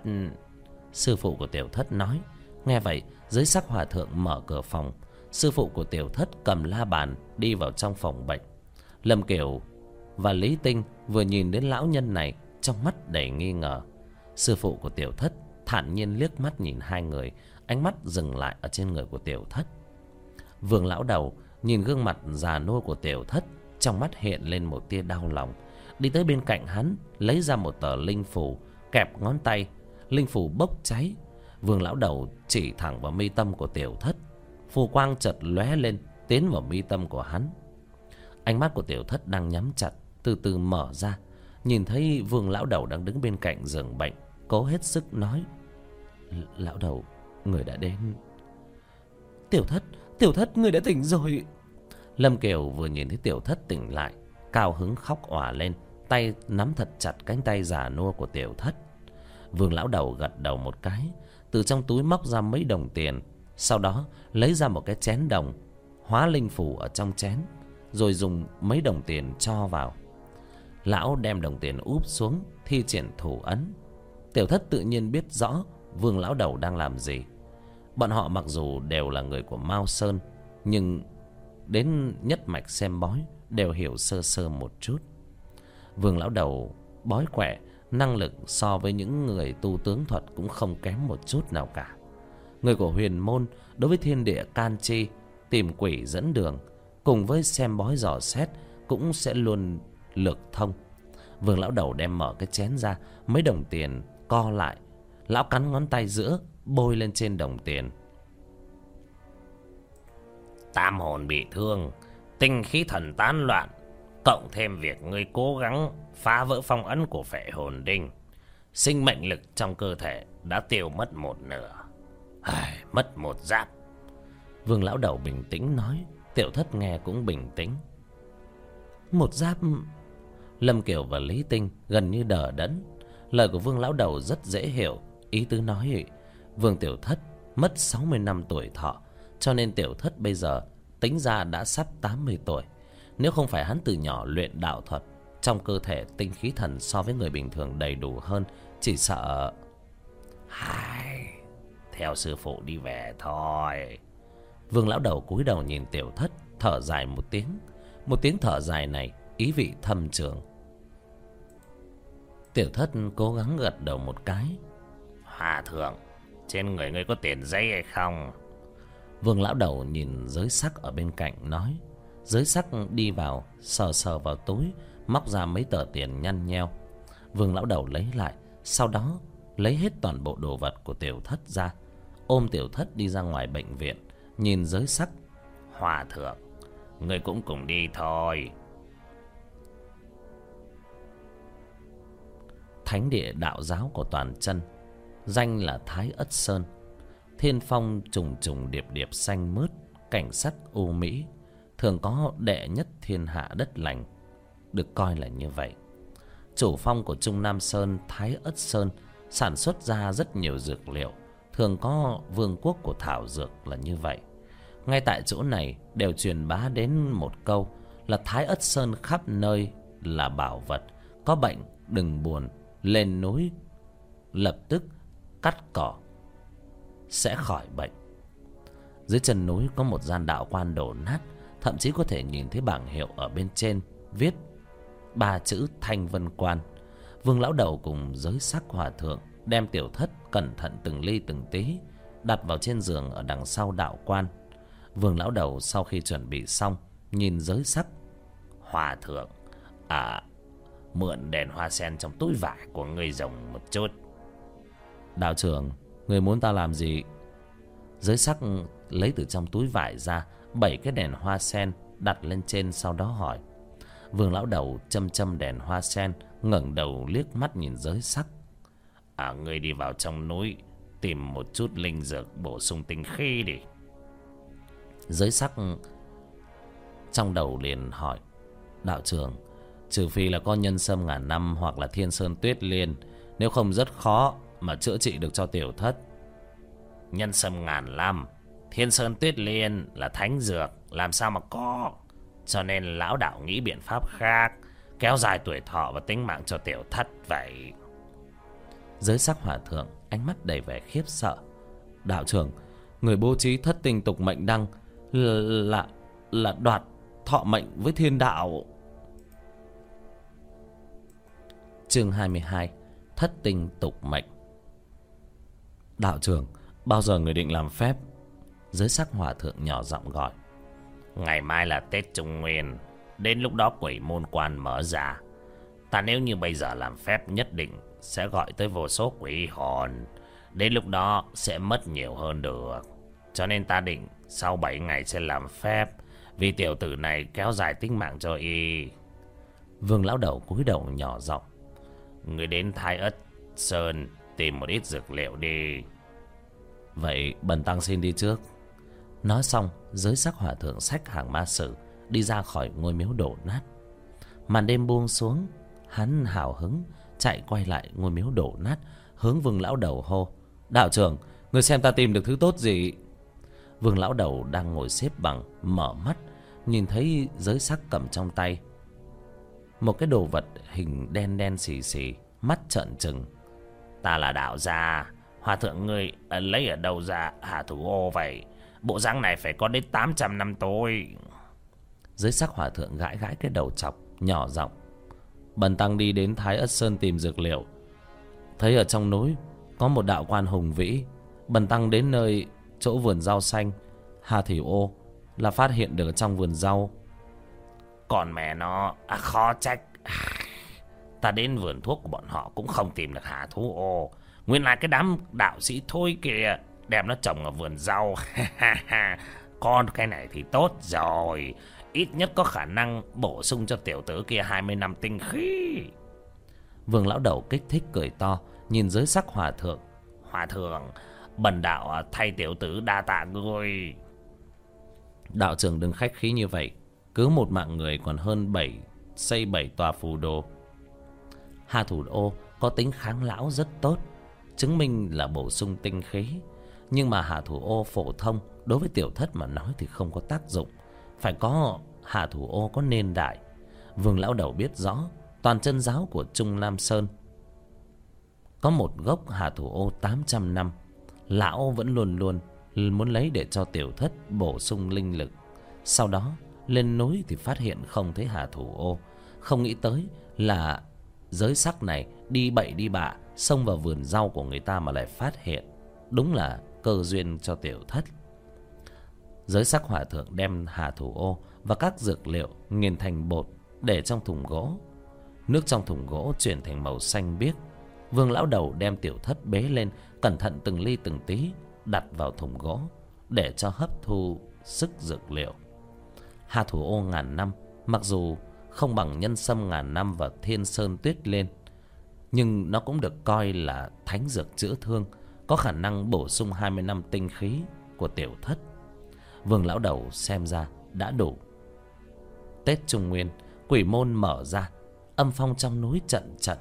Sư phụ của tiểu thất nói, nghe vậy, giới sắc hòa thượng mở cửa phòng sư phụ của tiểu thất cầm la bàn đi vào trong phòng bệnh. Lâm kiều và lý tinh vừa nhìn đến lão nhân này, trong mắt đầy nghi ngờ. Sư phụ của tiểu thất thản nhiên liếc mắt nhìn hai người, ánh mắt dừng lại ở trên người của tiểu thất. Vương lão đầu nhìn gương mặt già nua của tiểu thất, trong mắt hiện lên một tia đau lòng. Đi tới bên cạnh hắn, lấy ra một tờ linh phủ kẹp ngón tay. Linh phủ bốc cháy. Vương lão đầu chỉ thẳng vào mi tâm của tiểu thất phù quang chợt lóe lên, tiến vào mi tâm của hắn. Ánh mắt của tiểu thất đang nhắm chặt, từ từ mở ra, nhìn thấy vương lão đầu đang đứng bên cạnh giường bệnh, cố hết sức nói lão đầu, người đã đến. Tiểu thất tiểu thất, người đã tỉnh rồi. Lâm kiều vừa nhìn thấy tiểu thất tỉnh lại, cao hứng khóc òa lên, tay nắm thật chặt cánh tay già nua của tiểu thất. Vương lão đầu gật đầu một cái, từ trong túi móc ra mấy đồng tiền sau đó, lấy ra một cái chén đồng, hóa linh phủ ở trong chén, rồi dùng mấy đồng tiền cho vào. Lão đem đồng tiền úp xuống, thi triển thủ ấn. Tiểu thất tự nhiên biết rõ vương lão đầu đang làm gì. Bọn họ mặc dù đều là người của Mao Sơn, Nhưng đến nhất mạch xem bói Đều hiểu sơ sơ một chút. Vương lão đầu bói quẻ, Năng lực so với những người tu tướng thuật Cũng không kém một chút nào cả. Người của huyền môn Đối với thiên địa can chi, Tìm quỷ dẫn đường, Cùng với xem bói dò xét Cũng sẽ luôn lược thông. Vương lão đầu đem mở cái chén ra, Mấy đồng tiền co lại. Lão cắn ngón tay giữa, Bôi lên trên đồng tiền. Tam hồn bị thương, Tinh khí thần tán loạn, Cộng thêm việc ngươi cố gắng Phá vỡ phong ấn của phệ hồn đinh, Sinh mệnh lực trong cơ thể Đã tiêu mất một nửa. Ai, Mất một giáp. Vương lão đầu bình tĩnh nói Tiểu thất nghe cũng bình tĩnh. Một giáp Lâm Kiều và Lý Tinh gần như đờ đẫn. Lời của Vương lão đầu rất dễ hiểu. Ý tứ nói Vương Tiểu Thất mất 60 năm tuổi thọ Cho nên Tiểu Thất bây giờ Tính ra đã sắp 80 tuổi. Nếu không phải hắn từ nhỏ luyện đạo thuật Trong cơ thể tinh khí thần so với người bình thường đầy đủ hơn Chỉ sợ Hai theo sư phụ đi về thôi. Vương lão đầu cúi đầu nhìn Tiểu Thất Thở dài một tiếng. Một tiếng thở dài này ý vị thâm trường. Tiểu thất cố gắng gật đầu một cái. Hòa thượng Trên người ngươi có tiền giấy hay không? Vương lão đầu nhìn giới sắc ở bên cạnh nói. Giới sắc đi vào Sờ sờ vào túi Móc ra mấy tờ tiền nhăn nheo. Vương lão đầu lấy lại Sau đó lấy hết toàn bộ đồ vật của tiểu thất ra Ôm tiểu thất đi ra ngoài bệnh viện, Nhìn giới sắc. Hòa thượng, người cũng cùng đi thôi. Thánh địa đạo giáo của toàn chân, danh là thái ất sơn. Thiên phong trùng trùng điệp điệp xanh mướt, cảnh sắc u mỹ, thường có đệ nhất thiên hạ đất lành, được coi là như vậy. Chủ phong của trung nam sơn, thái ất sơn, sản xuất ra rất nhiều dược liệu thường có vương quốc của thảo dược là như vậy. Ngay tại chỗ này đều truyền bá đến một câu là thái ất sơn khắp nơi là bảo vật, có bệnh đừng buồn, lên núi lập tức cắt cỏ sẽ khỏi bệnh. Dưới chân núi có một gian đạo quan đổ nát, thậm chí có thể nhìn thấy bảng hiệu ở bên trên viết ba chữ thanh vân quan. Vương lão đầu cùng giới sắc hòa thượng đem tiểu thất cẩn thận từng ly từng tí, đặt vào trên giường ở đằng sau đạo quan. Vương lão đầu sau khi chuẩn bị xong, nhìn giới sắc. Hòa thượng à mượn đèn hoa sen trong túi vải của người rồng một chút. Đạo trưởng, người muốn ta làm gì? Giới sắc lấy từ trong túi vải ra, bảy cái đèn hoa sen đặt lên trên sau đó hỏi. Vương lão đầu châm châm đèn hoa sen, ngẩng đầu liếc mắt nhìn giới sắc à người đi vào trong núi, tìm một chút linh dược bổ sung tinh khí đi. Giới sắc trong đầu liền hỏi, đạo trưởng, Trừ phi là con nhân sâm ngàn năm Hoặc là thiên sơn tuyết liên, Nếu không rất khó mà chữa trị được cho tiểu thất. Nhân sâm ngàn năm, Thiên sơn tuyết liên là thánh dược, Làm sao mà có? Cho nên lão đạo nghĩ biện pháp khác, Kéo dài tuổi thọ và tính mạng cho tiểu thất vậy dưới sắc hòa thượng Ánh mắt đầy vẻ khiếp sợ. Đạo trưởng Người bố trí thất tình tục mệnh đăng Là là, đoạt thọ mệnh với thiên đạo. Chương 22 Thất tình tục mệnh. Đạo trưởng Bao giờ người định làm phép? Giới sắc hòa thượng nhỏ giọng gọi. Ngày mai là Tết Trung Nguyên Đến lúc đó quỷ môn quan mở ra. Ta nếu như bây giờ làm phép nhất định sẽ gọi tới vô số quỷ hồn. Đến lúc đó sẽ mất nhiều hơn được. Cho nên ta định Sau 7 ngày sẽ làm phép, Vì tiểu tử này kéo dài tính mạng cho y. Vương lão đầu cúi đầu nhỏ giọng, Người đến Thái Ất Sơn tìm một ít dược liệu đi. Vậy bần tăng xin đi trước. Nói xong Giới sắc hỏa thượng sách hàng ma sử Đi ra khỏi ngôi miếu đổ nát. Màn đêm buông xuống, Hắn hào hứng Chạy quay lại ngôi miếu đổ nát, Hướng vương lão đầu hô, Đạo trưởng, Người xem ta tìm được thứ tốt gì? Vương lão đầu đang ngồi xếp bằng, Mở mắt, Nhìn thấy giới sắc cầm trong tay. Một cái đồ vật hình đen đen xì xì, mắt trợn trừng. Ta là đạo gia, Hòa thượng người ờ, lấy ở đâu ra, hạ thủ ô vậy? Bộ dáng này phải có đến 800 năm tôi giới sắc hòa thượng gãi gãi cái đầu chọc, Nhỏ giọng Bần tăng đi đến Thái Ất Sơn tìm dược liệu. Thấy ở trong núi Có một đạo quan hùng vĩ. Bần tăng đến nơi chỗ vườn rau xanh Hà Thủy Ô Là phát hiện được trong vườn rau. Còn mẹ nó à, khó trách. Ta đến vườn thuốc của bọn họ Cũng không tìm được Hà Thú Ô. Nguyên là cái đám đạo sĩ thôi kìa Đem nó trồng ở vườn rau. Con cái này thì tốt rồi. Ít nhất có khả năng bổ sung cho tiểu tử kia 20 năm tinh khí. Vương lão đầu kích thích cười to, Nhìn dưới sắc hòa thượng. Hòa thượng, Bần đạo à, thay tiểu tử đa tạ ngươi. Đạo trưởng đừng khách khí như vậy, Cứ một mạng người còn hơn bảy, Xây bảy tòa phù đồ. Hà thủ ô có tính kháng lão rất tốt, Chứng minh là bổ sung tinh khí. Nhưng mà hà thủ ô phổ thông, Đối với tiểu thất mà nói thì không có tác dụng. Phải có, hạ thủ ô có nên đại. Vương lão đầu biết rõ, Toàn chân giáo của Trung Lam Sơn. Có một gốc hạ thủ ô 800 năm, Lão vẫn luôn luôn Muốn lấy để cho tiểu thất bổ sung linh lực. Sau đó, lên núi thì phát hiện không thấy hạ thủ ô. Không nghĩ tới là giới sắc này đi bậy đi bạ, xông vào vườn rau của người ta mà lại phát hiện. Đúng là cơ duyên cho tiểu thất giới sắc hòa thượng đem hà thủ ô và các dược liệu nghiền thành bột để trong thùng gỗ. Nước trong thùng gỗ chuyển thành màu xanh biếc. Vương lão đầu đem tiểu thất bế lên, cẩn thận từng ly từng tí, đặt vào thùng gỗ để cho hấp thu sức dược liệu. Hà thủ ô ngàn năm, mặc dù không bằng nhân sâm ngàn năm và thiên sơn tuyết lên, nhưng nó cũng được coi là thánh dược chữa thương, có khả năng bổ sung 20 năm tinh khí của tiểu thất vương lão đầu xem ra đã đủ. Tết trung nguyên, quỷ môn mở ra, âm phong trong núi trận trận.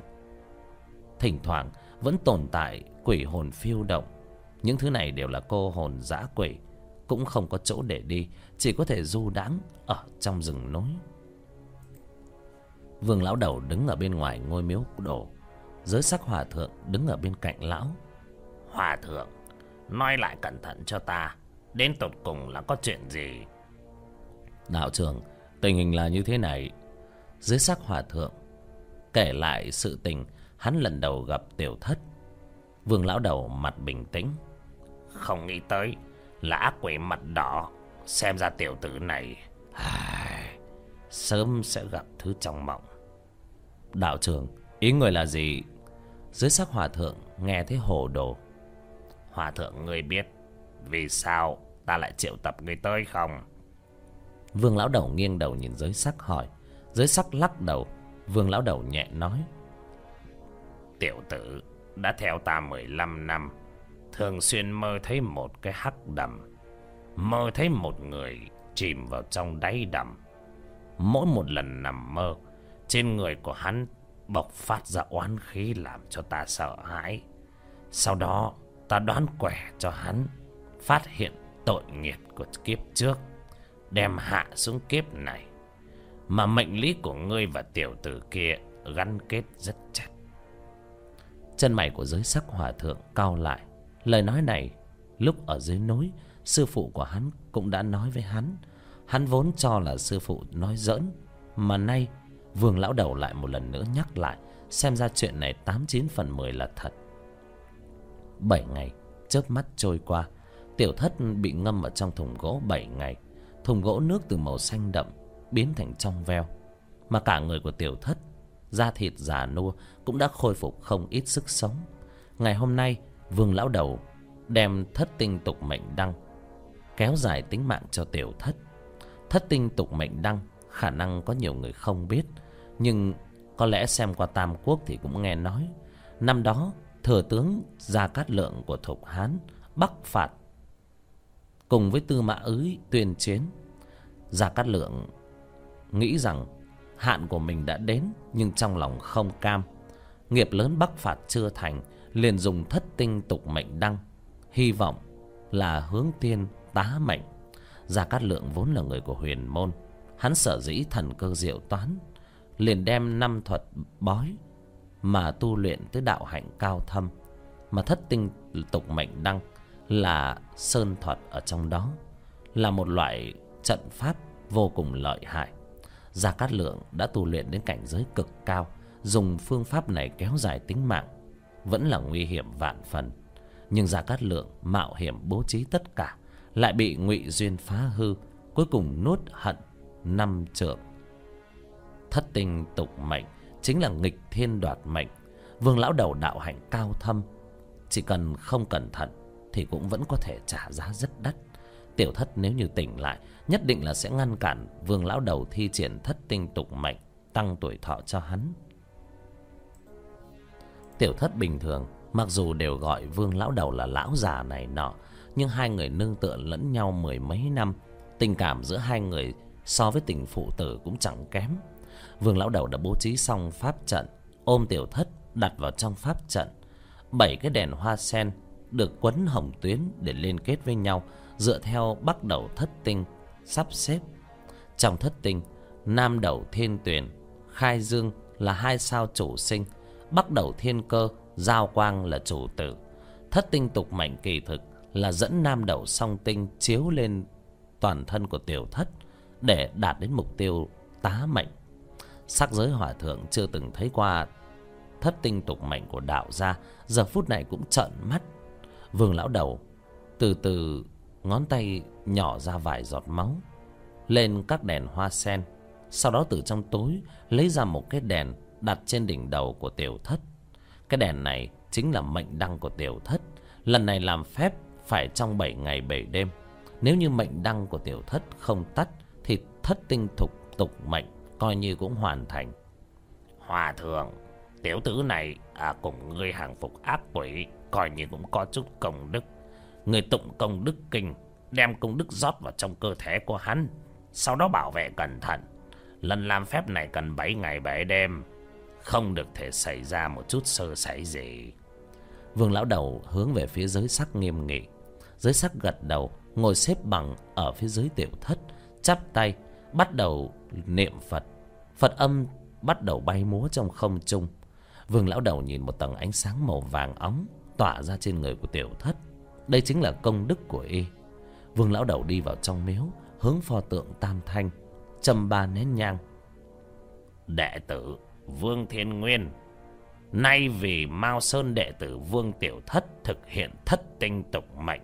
Thỉnh thoảng vẫn tồn tại quỷ hồn phiêu động. Những thứ này đều là cô hồn dã quỷ, cũng không có chỗ để đi, chỉ có thể du đãng ở trong rừng núi. Vương lão đầu đứng ở bên ngoài ngôi miếu đổ giới sắc hòa thượng đứng ở bên cạnh lão. Hòa thượng, nói lại cẩn thận cho ta đến tột cùng là có chuyện gì? Đạo trưởng tình hình là như thế này. Dưới sắc hòa thượng kể lại sự tình hắn lần đầu gặp tiểu thất. Vương lão đầu mặt bình tĩnh. Không nghĩ tới là ác quỷ mặt đỏ xem ra tiểu tử này sớm sẽ gặp thứ trong mộng. Đạo trưởng ý người là gì? Dưới sắc hòa thượng nghe thấy hồ đồ. Hòa thượng người biết vì sao ta lại triệu tập người tới không? Vương lão đầu nghiêng đầu nhìn giới sắc hỏi. Giới sắc lắc đầu. Vương lão đầu nhẹ nói. Tiểu tử đã theo ta mười lăm năm thường xuyên mơ thấy một cái hắc đầm. Mơ thấy một người chìm vào trong đáy đầm. Mỗi một lần nằm mơ trên người của hắn bộc phát ra oán khí làm cho ta sợ hãi. Sau đó ta đoán quẻ cho hắn phát hiện tội nghiệp của kiếp trước, đem hạ xuống kiếp này, mà mệnh lý của ngươi và tiểu tử kia gắn kết rất chặt. Chân mày của giới sắc hòa thượng cao lại. Lời nói này, lúc ở dưới núi, sư phụ của hắn cũng đã nói với hắn. Hắn vốn cho là sư phụ nói giỡn, mà nay vương lão đầu lại một lần nữa nhắc lại, xem ra chuyện này tám chín phần mười là thật. Bảy ngày, chớp mắt trôi qua tiểu thất bị ngâm ở trong thùng gỗ bảy ngày. Thùng gỗ nước từ màu xanh đậm biến thành trong veo. Mà cả người của tiểu thất, da thịt già nua, cũng đã khôi phục không ít sức sống. Ngày hôm nay, vương lão đầu đem thất tinh tục mệnh đăng, kéo dài tính mạng cho tiểu thất. Thất tinh tục mệnh đăng, khả năng có nhiều người không biết, nhưng có lẽ xem qua tam quốc thì cũng nghe nói. Năm đó, thừa tướng gia cát lượng của thục hán, bắc phạt cùng với tư mã ứ tuyên chiến. Gia cát lượng nghĩ rằng hạn của mình đã đến, nhưng trong lòng không cam. Nghiệp lớn bắc phạt chưa thành, liền dùng thất tinh tục mệnh đăng. Hy vọng là hướng tiên tá mệnh. Gia cát lượng vốn là người của huyền môn. Hắn sở dĩ thần cơ diệu toán, liền đem năm thuật bói mà tu luyện tới đạo hạnh cao thâm, mà thất tinh tục mệnh đăng là sơn thuật ở trong đó, là một loại trận pháp vô cùng lợi hại. Gia cát lượng đã tu luyện đến cảnh giới cực cao, dùng phương pháp này kéo dài tính mạng, vẫn là nguy hiểm vạn phần. Nhưng gia cát lượng mạo hiểm bố trí tất cả, lại bị ngụy duyên phá hư, cuối cùng nuốt hận năm trượng. Thất tình tục mệnh chính là nghịch thiên đoạt mệnh, vương lão đầu đạo hạnh cao thâm, chỉ cần không cẩn thận thì cũng vẫn có thể trả giá rất đắt. Tiểu thất nếu như tỉnh lại, nhất định là sẽ ngăn cản vương lão đầu thi triển thất tinh tục mệnh, tăng tuổi thọ cho hắn. Tiểu thất bình thường, mặc dù đều gọi vương lão đầu là lão già này nọ, nhưng hai người nương tựa lẫn nhau mười mấy năm, tình cảm giữa hai người so với tình phụ tử cũng chẳng kém. Vương lão đầu đã bố trí xong pháp trận, ôm tiểu thất đặt vào trong pháp trận. Bảy cái đèn hoa sen được quấn hồng tuyến để liên kết với nhau, dựa theo bắt đầu thất tinh sắp xếp. Trong thất tinh, nam đầu thiên tuyển khai dương là hai sao chủ sinh, bắc đầu thiên cơ, giao quang là chủ tử. Thất tinh tục mệnh kỳ thực là dẫn nam đầu song tinh chiếu lên toàn thân của tiểu thất để đạt đến mục tiêu tá mệnh. Sắc giới hỏa thượng chưa từng thấy qua thất tinh tục mệnh của đạo gia, giờ phút này cũng trợn mắt vương lão đầu, từ từ ngón tay nhỏ ra vài giọt máu, lên các đèn hoa sen, sau đó từ trong tối lấy ra một cái đèn đặt trên đỉnh đầu của tiểu thất. Cái đèn này chính là mệnh đăng của tiểu thất, lần này làm phép phải trong bảy ngày bảy đêm. Nếu như mệnh đăng của tiểu thất không tắt thì thất tinh thục tục mệnh coi như cũng hoàn thành. Hòa thượng, tiểu tử này à cùng ngươi hàng phục ác quỷ coi như cũng có chút công đức. Người tụng công đức kinh, đem công đức rót vào trong cơ thể của hắn, sau đó bảo vệ cẩn thận. Lần làm phép này cần bảy ngày bảy đêm, không được thể xảy ra một chút sơ sẩy gì. Vương lão đầu hướng về phía giới sắc nghiêm nghị. Giới sắc gật đầu, ngồi xếp bằng ở phía dưới tiểu thất, chắp tay, bắt đầu niệm phật. Phật âm bắt đầu bay múa trong không trung. Vương lão đầu nhìn một tầng ánh sáng màu vàng óng tỏa ra trên người của tiểu thất. Đây chính là công đức của y. Vương lão đầu đi vào trong miếu, hướng pho tượng tam thanh, châm ba nén nhang. Đệ tử vương thiên nguyên, nay vì mao sơn đệ tử vương tiểu thất thực hiện thất tinh tục mệnh,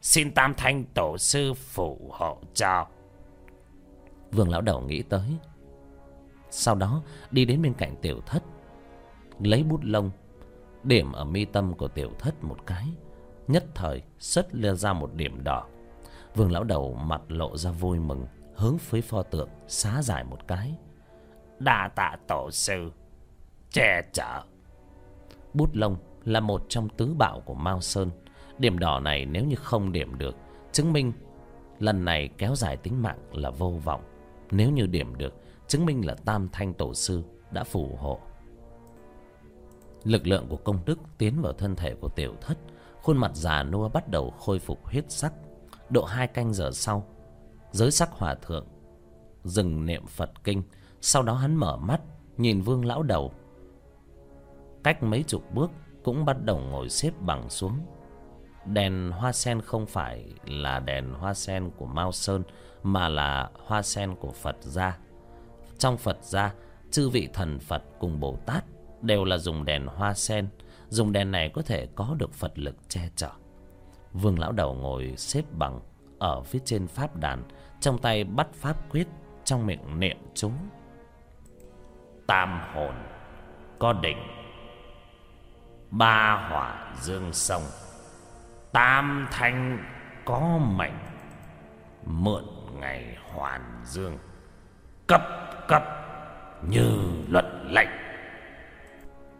xin tam thanh tổ sư phù hộ cho. Vương lão đầu nghĩ tới. Sau đó, đi đến bên cạnh tiểu thất, lấy bút lông điểm ở mi tâm của tiểu thất một cái. Nhất thời, xuất lên ra một điểm đỏ. Vương lão đầu mặt lộ ra vui mừng, hướng phía pho tượng, xá giải một cái. Đa tạ tổ sư, che chở. Bút lông là một trong tứ bảo của mao sơn. Điểm đỏ này nếu như không điểm được, chứng minh lần này kéo dài tính mạng là vô vọng. Nếu như điểm được, chứng minh là tam thanh tổ sư đã phù hộ lực lượng của công đức tiến vào thân thể của tiểu thất, khuôn mặt già nua bắt đầu khôi phục huyết sắc. Độ hai canh giờ sau, giới sắc hòa thượng dừng niệm phật kinh. Sau đó hắn mở mắt, nhìn vương lão đầu. Cách mấy chục bước cũng bắt đầu ngồi xếp bằng xuống. Đèn hoa sen không phải là đèn hoa sen của mao sơn, mà là hoa sen của phật gia. Trong phật gia, chư vị thần phật cùng bồ tát đều là dùng đèn hoa sen. Dùng đèn này có thể có được phật lực che chở. Vương lão đầu ngồi xếp bằng ở phía trên pháp đàn trong tay bắt pháp quyết trong miệng niệm chú. Tam hồn có đỉnh, ba hỏa dương sông tam thanh có mệnh. Mượn ngày hoàn dương cấp cấp như luật lệnh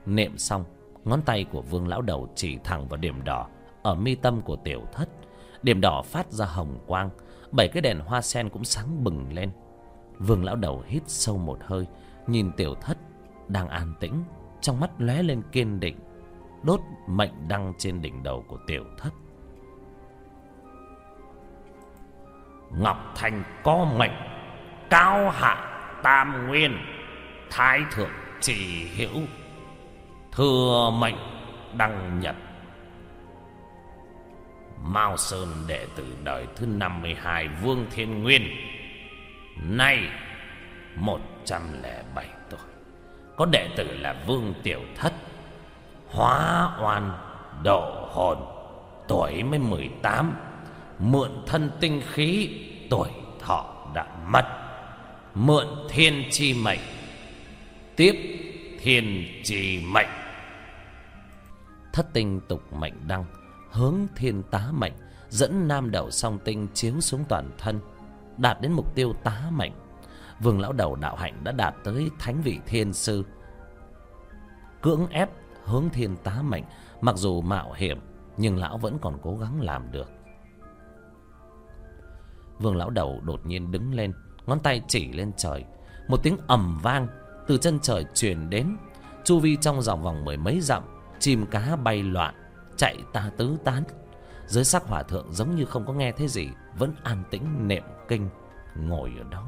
niệm xong, ngón tay của vương lão đầu chỉ thẳng vào điểm đỏ ở mi tâm của tiểu thất. Điểm đỏ phát ra hồng quang, bảy cái đèn hoa sen cũng sáng bừng lên. Vương lão đầu hít sâu một hơi, nhìn tiểu thất đang an tĩnh, trong mắt lóe lên kiên định, đốt mệnh đăng trên đỉnh đầu của tiểu thất. Ngọc thành có mệnh, cao hạ tam nguyên, thái thượng chỉ hiểu thừa mệnh đăng nhật, Mao Sơn đệ tử đời thứ 52 Vương Thiên Nguyên, Nay 107 tuổi. Có đệ tử là Vương Tiểu Thất, Hóa oan độ hồn, Tuổi mới 18 Mượn thân tinh khí, Tuổi thọ đã mất. Mượn thiên chi mệnh, Tiếp thiên chi mệnh. Thất tinh tục mệnh đăng, hướng thiên tá mệnh, dẫn nam đầu song tinh chiếu xuống toàn thân, đạt đến mục tiêu tá mệnh. Vương lão đầu đạo hạnh đã đạt tới thánh vị thiên sư. Cưỡng ép hướng thiên tá mệnh, mặc dù mạo hiểm, nhưng lão vẫn còn cố gắng làm được. Vương lão đầu đột nhiên đứng lên, ngón tay chỉ lên trời. Một tiếng ầm vang từ chân trời truyền đến. Chu vi trong vòng vòng mười mấy dặm chim cá bay loạn, chạy ta tứ tán. Dưới sắc hòa thượng giống như không có nghe thấy gì, vẫn an tĩnh niệm kinh, ngồi ở đó.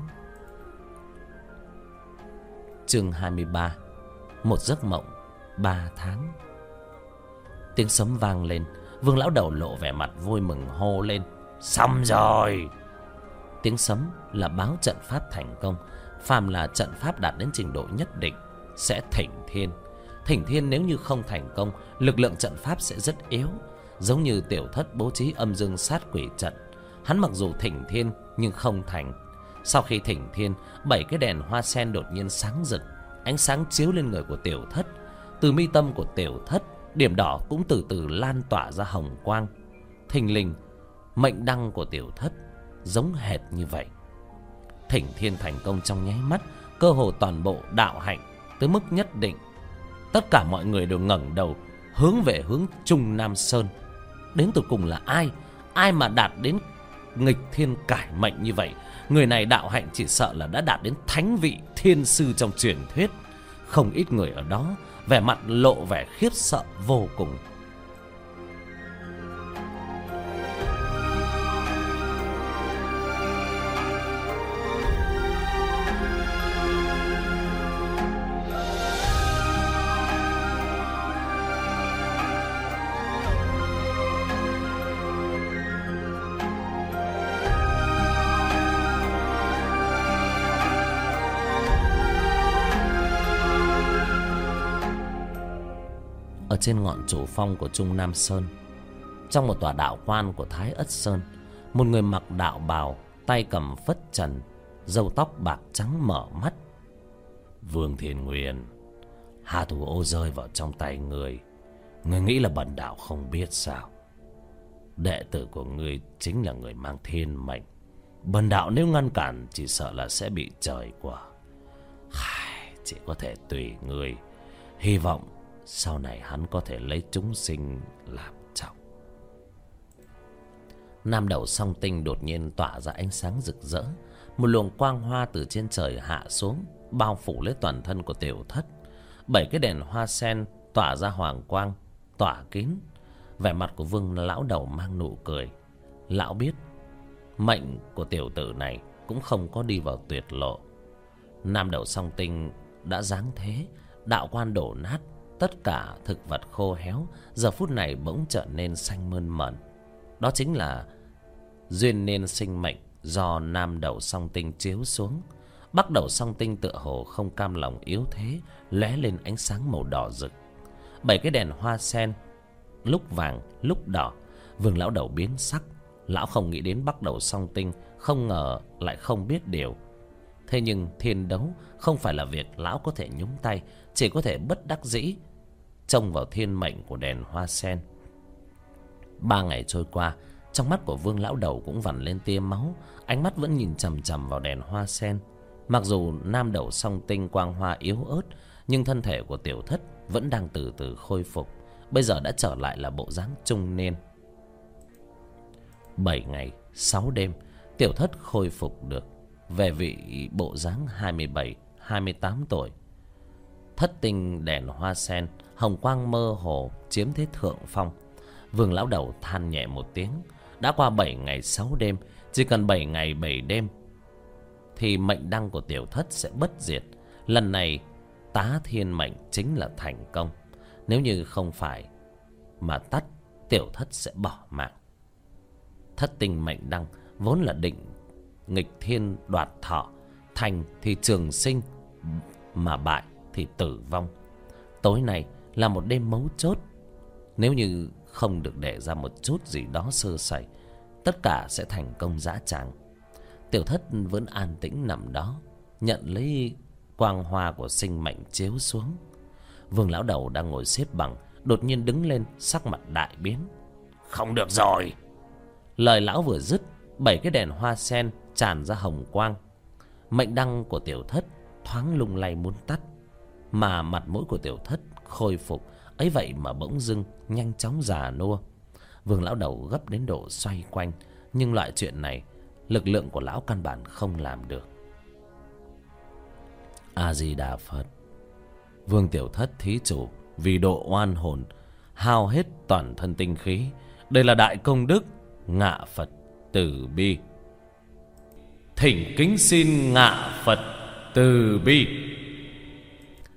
Chương hai mươi ba, một giấc mộng, ba tháng. Tiếng sấm vang lên, vương lão đầu lộ vẻ mặt vui mừng hô lên, xong rồi! Tiếng sấm là báo trận pháp thành công, phàm là trận pháp đạt đến trình độ nhất định, sẽ thỉnh thiên. Thỉnh Thiên nếu như không thành công, lực lượng trận pháp sẽ rất yếu, giống như tiểu thất bố trí âm dương sát quỷ trận. Hắn mặc dù thỉnh thiên nhưng không thành. Sau khi thỉnh thiên, bảy cái đèn hoa sen đột nhiên sáng rực, ánh sáng chiếu lên người của tiểu thất. Từ mi tâm của tiểu thất, điểm đỏ cũng từ từ lan tỏa ra hồng quang. Thình lình, mệnh đăng của tiểu thất giống hệt như vậy. Thỉnh thiên thành công trong nháy mắt, cơ hồ toàn bộ đạo hạnh tới mức nhất định tất cả mọi người đều ngẩng đầu, hướng về hướng trung nam sơn. Đến từ cùng là ai? Ai mà đạt đến nghịch thiên cải mệnh như vậy? Người này đạo hạnh chỉ sợ là đã đạt đến thánh vị thiên sư trong truyền thuyết. Không ít người ở đó, vẻ mặt lộ vẻ khiếp sợ vô cùng. Trên ngọn chủ phong của Trung Nam Sơn. Trong một tòa đạo quan của Thái Ất Sơn, một người mặc đạo bào, tay cầm phất trần, râu tóc bạc trắng mở mắt. Vương Thiên Nguyên, Hà Thủ ô rơi vào trong tay người. Người nghĩ là bần đạo không biết sao. Đệ tử của người chính là người mang thiên mệnh. Bần đạo nếu ngăn cản chỉ sợ là sẽ bị trời quả. Chỉ có thể tùy người. Hy vọng sau này hắn có thể lấy chúng sinh làm trọng. Nam đầu song tinh đột nhiên tỏa ra ánh sáng rực rỡ. Một luồng quang hoa từ trên trời hạ xuống, bao phủ lấy toàn thân của tiểu thất. Bảy cái đèn hoa sen tỏa ra hoàng quang, tỏa kín. Vẻ mặt của vương lão đầu mang nụ cười. Lão biết, mệnh của tiểu tử này cũng không có đi vào tuyệt lộ. Nam đầu song tinh đã giáng thế, đạo quan đổ nát tất cả thực vật khô héo giờ phút này bỗng trở nên xanh mơn mởn. Đó chính là duyên nên sinh mệnh do nam đầu song tinh chiếu xuống. Bắc đầu song tinh tựa hồ không cam lòng yếu thế, lóe lên ánh sáng màu đỏ rực. Bảy cái đèn hoa sen, lúc vàng, lúc đỏ, vương lão đầu biến sắc. Lão không nghĩ đến bắc đầu song tinh, không ngờ lại không biết điều thế nhưng thiên đấu không phải là việc lão có thể nhúng tay, chỉ có thể bất đắc dĩ trông vào thiên mệnh của đèn hoa sen. Ba ngày trôi qua, trong mắt của vương lão đầu cũng vằn lên tia máu, ánh mắt vẫn nhìn chằm chằm vào đèn hoa sen. Mặc dù nam đầu song tinh quang hoa yếu ớt, nhưng thân thể của tiểu thất vẫn đang từ từ khôi phục, bây giờ đã trở lại là bộ dáng trung niên. Bảy ngày, sáu đêm, tiểu thất khôi phục được về vị bộ dáng hai mươi bảy, hai mươi tám tuổi. Thất tinh đèn hoa sen, hồng quang mơ hồ chiếm thế thượng phong. Vương lão đầu than nhẹ một tiếng, đã qua bảy ngày sáu đêm, chỉ cần bảy ngày bảy đêm, thì mệnh đăng của tiểu thất sẽ bất diệt. Lần này, tá thiên mệnh chính là thành công. Nếu như không phải mà tắt, tiểu thất sẽ bỏ mạng. Thất tinh mệnh đăng vốn là định nghịch thiên đoạt thọ, thành thì trường sinh, mà bại thì tử vong. Tối nay là một đêm mấu chốt. Nếu như không được để ra một chút gì đó sơ sẩy, tất cả sẽ thành công dã tràng. Tiểu thất vẫn an tĩnh nằm đó, nhận lấy quang hoa của sinh mệnh chiếu xuống. Vương lão đầu đang ngồi xếp bằng, đột nhiên đứng lên, sắc mặt đại biến. Không được rồi. Lời lão vừa dứt, bảy cái đèn hoa sen tràn ra hồng quang. Mệnh đăng của tiểu thất thoáng lung lay muốn tắt, mà mặt mũi của tiểu thất khôi phục, ấy vậy mà bỗng dưng nhanh chóng già nua. Vương lão đầu gấp đến độ xoay quanh, nhưng loại chuyện này lực lượng của lão căn bản không làm được. A di đà phật. Vương tiểu thất thí chủ, vì độ oan hồn, hao hết toàn thân tinh khí. Đây là đại công đức, ngạ phật từ bi thỉnh kính xin ngạ phật từ bi.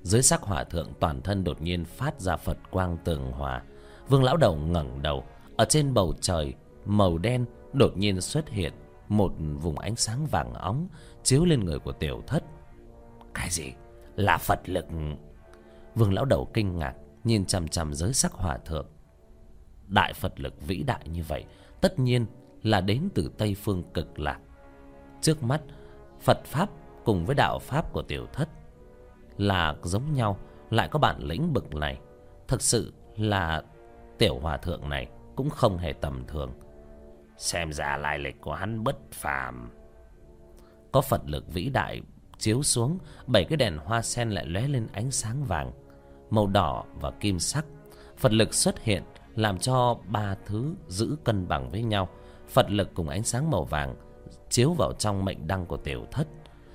Dưới sắc hỏa thượng, toàn thân đột nhiên phát ra phật quang tường hòa. Vương lão đầu ngẩng đầu, ở trên bầu trời màu đen đột nhiên xuất hiện một vùng ánh sáng vàng óng chiếu lên người của tiểu thất. Cái gì? Là phật lực? Vương lão đầu kinh ngạc, nhìn chằm chằm giới sắc hỏa thượng. Đại phật lực vĩ đại như vậy, tất nhiên là đến từ tây phương cực lạc trước mắt, phật pháp cùng với đạo pháp của tiểu thất là giống nhau. Lại có bản lĩnh bực này, thực sự là tiểu hòa thượng này cũng không hề tầm thường. Xem ra lai lịch của hắn bất phàm. Có phật lực vĩ đại chiếu xuống, bảy cái đèn hoa sen lại lóe lên ánh sáng vàng, màu đỏ và kim sắc. Phật lực xuất hiện làm cho ba thứ giữ cân bằng với nhau. Phật lực cùng ánh sáng màu vàng chiếu vào trong mệnh đăng của tiểu thất.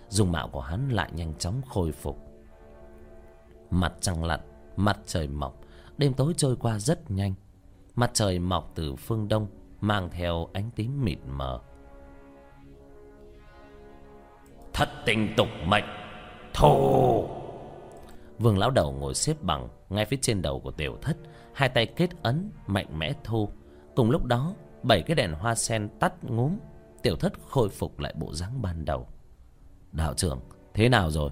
Dung mạo của hắn lại nhanh chóng khôi phục. Mặt trăng lặn, mặt trời mọc, đêm tối trôi qua rất nhanh. Mặt trời mọc từ phương đông, mang theo ánh tím mịt mờ. Thất tình tục mệnh thù vương lão đầu ngồi xếp bằng ngay phía trên đầu của tiểu thất, hai tay kết ấn mạnh mẽ thu. Cùng lúc đó, bảy cái đèn hoa sen tắt ngúm tiểu thất khôi phục lại bộ dáng ban đầu. Đạo trưởng, thế nào rồi?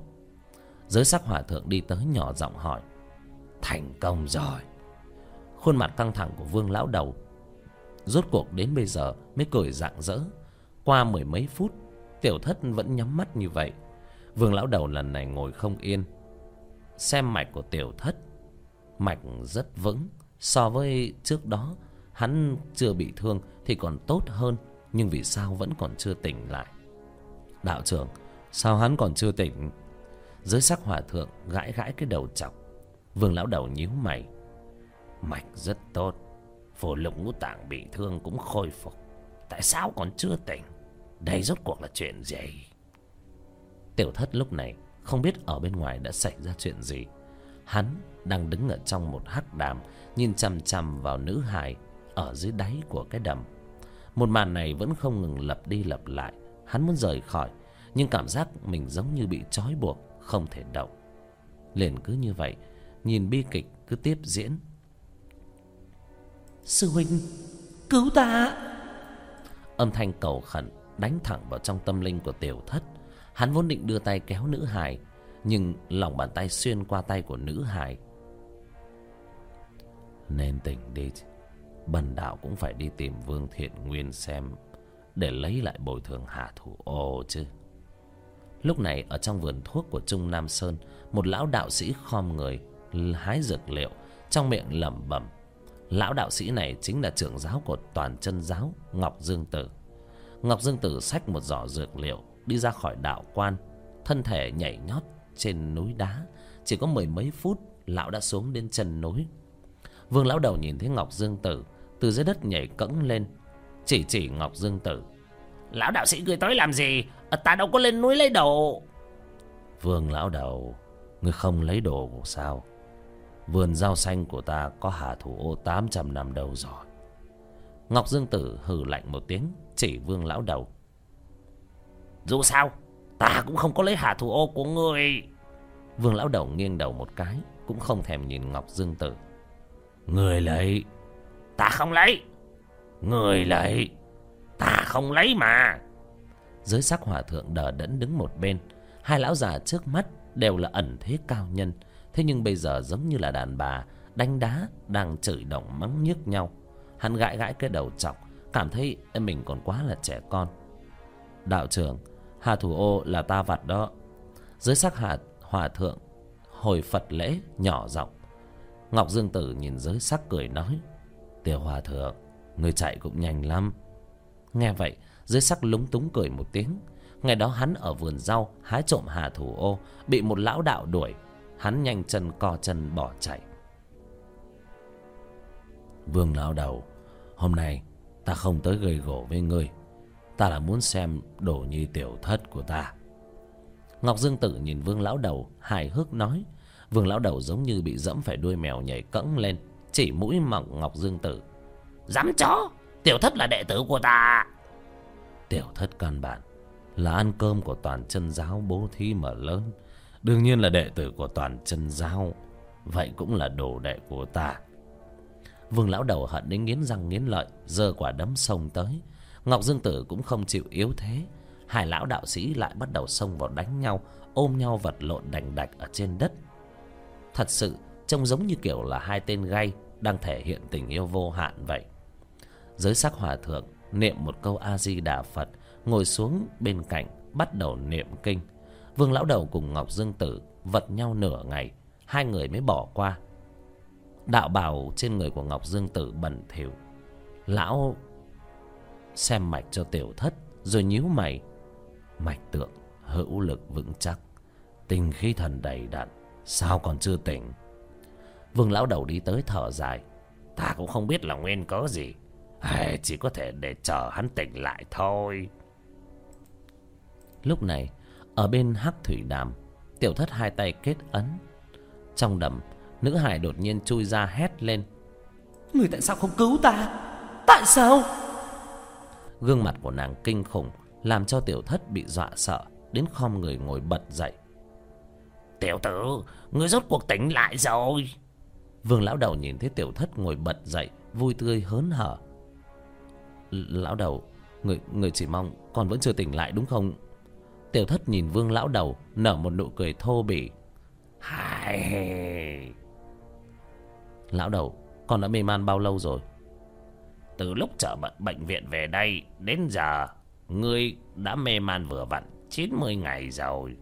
Giới sắc hòa thượng đi tới nhỏ giọng hỏi. Thành công rồi. Khuôn mặt căng thẳng của vương lão đầu. Rốt cuộc đến bây giờ mới cười rạng rỡ. Qua mười mấy phút, tiểu thất vẫn nhắm mắt như vậy. Vương lão đầu lần này ngồi không yên. Xem mạch của tiểu thất, mạch rất vững. So với trước đó, hắn chưa bị thương thì còn tốt hơn nhưng vì sao vẫn còn chưa tỉnh lại? Đạo trưởng, sao hắn còn chưa tỉnh? Dưới sắc hòa thượng gãi gãi cái đầu chọc. Vương lão đầu nhíu mày. Mạch rất tốt. Phổ lục ngũ tạng bị thương cũng khôi phục. Tại sao còn chưa tỉnh? Đây rốt cuộc là chuyện gì? Tiểu thất lúc này không biết ở bên ngoài đã xảy ra chuyện gì. Hắn đang đứng ở trong một hắc đàm, nhìn chằm chằm vào nữ hài ở dưới đáy của cái đầm một màn này vẫn không ngừng lặp đi lặp lại. Hắn muốn rời khỏi nhưng cảm giác mình giống như bị trói buộc không thể động. Liền cứ như vậy nhìn bi kịch cứ tiếp diễn. Sư huynh cứu ta âm thanh cầu khẩn đánh thẳng vào trong tâm linh của tiểu thất. Hắn vốn định đưa tay kéo nữ hài nhưng lòng bàn tay xuyên qua tay của nữ hài. Nên tỉnh đi bần đạo cũng phải đi tìm vương thiện nguyên xem, để lấy lại bồi thường hạ thủ. Ô chứ. Lúc này, ở trong vườn thuốc của trung nam sơn, một lão đạo sĩ khom người, hái dược liệu, trong miệng lẩm bẩm, lão đạo sĩ này chính là trưởng giáo của toàn chân giáo ngọc dương tử. Ngọc dương tử xách một giỏ dược liệu, đi ra khỏi đạo quan, thân thể nhảy nhót trên núi đá. Chỉ có mười mấy phút, lão đã xuống đến chân núi. Vương lão đầu nhìn thấy ngọc dương tử từ dưới đất nhảy cẫng lên. Chỉ chỉ ngọc dương tử. Lão đạo sĩ cười tới làm gì? Ta đâu có lên núi lấy đồ. Vương lão đầu ngươi không lấy đồ của sao? Vườn rau xanh của ta có hạ thủ ô tám trăm năm đâu rồi. Ngọc dương tử hừ lạnh một tiếng chỉ vương lão đầu. Dù sao ta cũng không có lấy hạ thủ ô của ngươi. Vương lão đầu nghiêng đầu một cái cũng không thèm nhìn ngọc dương tử. Người lấy ta không lấy. Người lấy Ta không lấy mà. Dưới sắc hòa thượng đờ đẫn đứng một bên. Hai lão già trước mắt đều là ẩn thế cao nhân. Thế nhưng bây giờ giống như là đàn bà Đánh đá đang chửi động mắng nhức nhau. Hắn gãi gãi cái đầu chọc Cảm thấy em mình còn quá là trẻ con. Đạo trưởng Hà Thủ Ô là ta vặt đó. Dưới sắc hà, hòa thượng Hồi Phật lễ nhỏ giọng. Ngọc Dương Tử nhìn giới sắc cười nói Tiểu hòa thượng, Người chạy cũng nhanh lắm. Nghe vậy, dưới sắc lúng túng cười một tiếng. Ngày đó hắn ở vườn rau, Hái trộm hà thủ ô, Bị một lão đạo đuổi. Hắn nhanh chân co chân bỏ chạy. Vương lão đầu, Hôm nay ta không tới gây gỗ với ngươi. Ta là muốn xem đồ nhi tiểu thất của ta. Ngọc Dương Tử nhìn Vương lão đầu hài hước nói. Vương lão đầu giống như bị dẫm phải đuôi mèo nhảy cẫng lên. Chỉ mũi mỏng Ngọc Dương Tử. Dám chó, Tiểu thất là đệ tử của ta. Tiểu thất căn bản Là ăn cơm của toàn chân giáo bố thí mở lớn. Đương nhiên là đệ tử của toàn chân giáo. Vậy cũng là đồ đệ của ta. Vương lão đầu hận đến nghiến răng nghiến lợi, giơ quả đấm xông tới. Ngọc Dương Tử cũng không chịu yếu thế. Hai lão đạo sĩ lại bắt đầu xông vào đánh nhau, Ôm nhau vật lộn đành đạch ở trên đất. Thật sự trông giống như kiểu là hai tên gay Đang thể hiện tình yêu vô hạn vậy. Giới sắc hòa thượng niệm một câu A-di-đà Phật, Ngồi xuống bên cạnh, bắt đầu niệm kinh. Vương lão đầu cùng Ngọc Dương Tử vật nhau nửa ngày, Hai người mới bỏ qua. Đạo bào trên người của Ngọc Dương Tử bẩn thỉu. Lão xem mạch cho tiểu thất, Rồi nhíu mày. Mạch tượng, hữu lực vững chắc. Tình khí thần đầy đặn, Sao còn chưa tỉnh? Vương lão đầu đi tới thở dài. Ta cũng không biết là nguyên cớ gì. Chỉ có thể để chờ hắn tỉnh lại thôi. Lúc này Ở bên hắc thủy đàm Tiểu thất hai tay kết ấn. Trong đầm Nữ hải đột nhiên chui ra hét lên. Người tại sao không cứu ta? Tại sao? Gương mặt của nàng kinh khủng Làm cho tiểu thất bị dọa sợ Đến khom người ngồi bật dậy. Tiểu tử Ngươi rốt cuộc tỉnh lại rồi Vương lão đầu nhìn thấy tiểu thất ngồi bật dậy Vui tươi hớn hở. Lão đầu Người, người chỉ mong con vẫn chưa tỉnh lại đúng không? Tiểu thất nhìn vương lão đầu Nở một nụ cười thô bỉ. Hai Lão đầu Con đã mê man bao lâu rồi? Từ lúc trở bệnh, bệnh viện về đây Đến giờ Ngươi đã mê man vừa vặn 90 ngày rồi.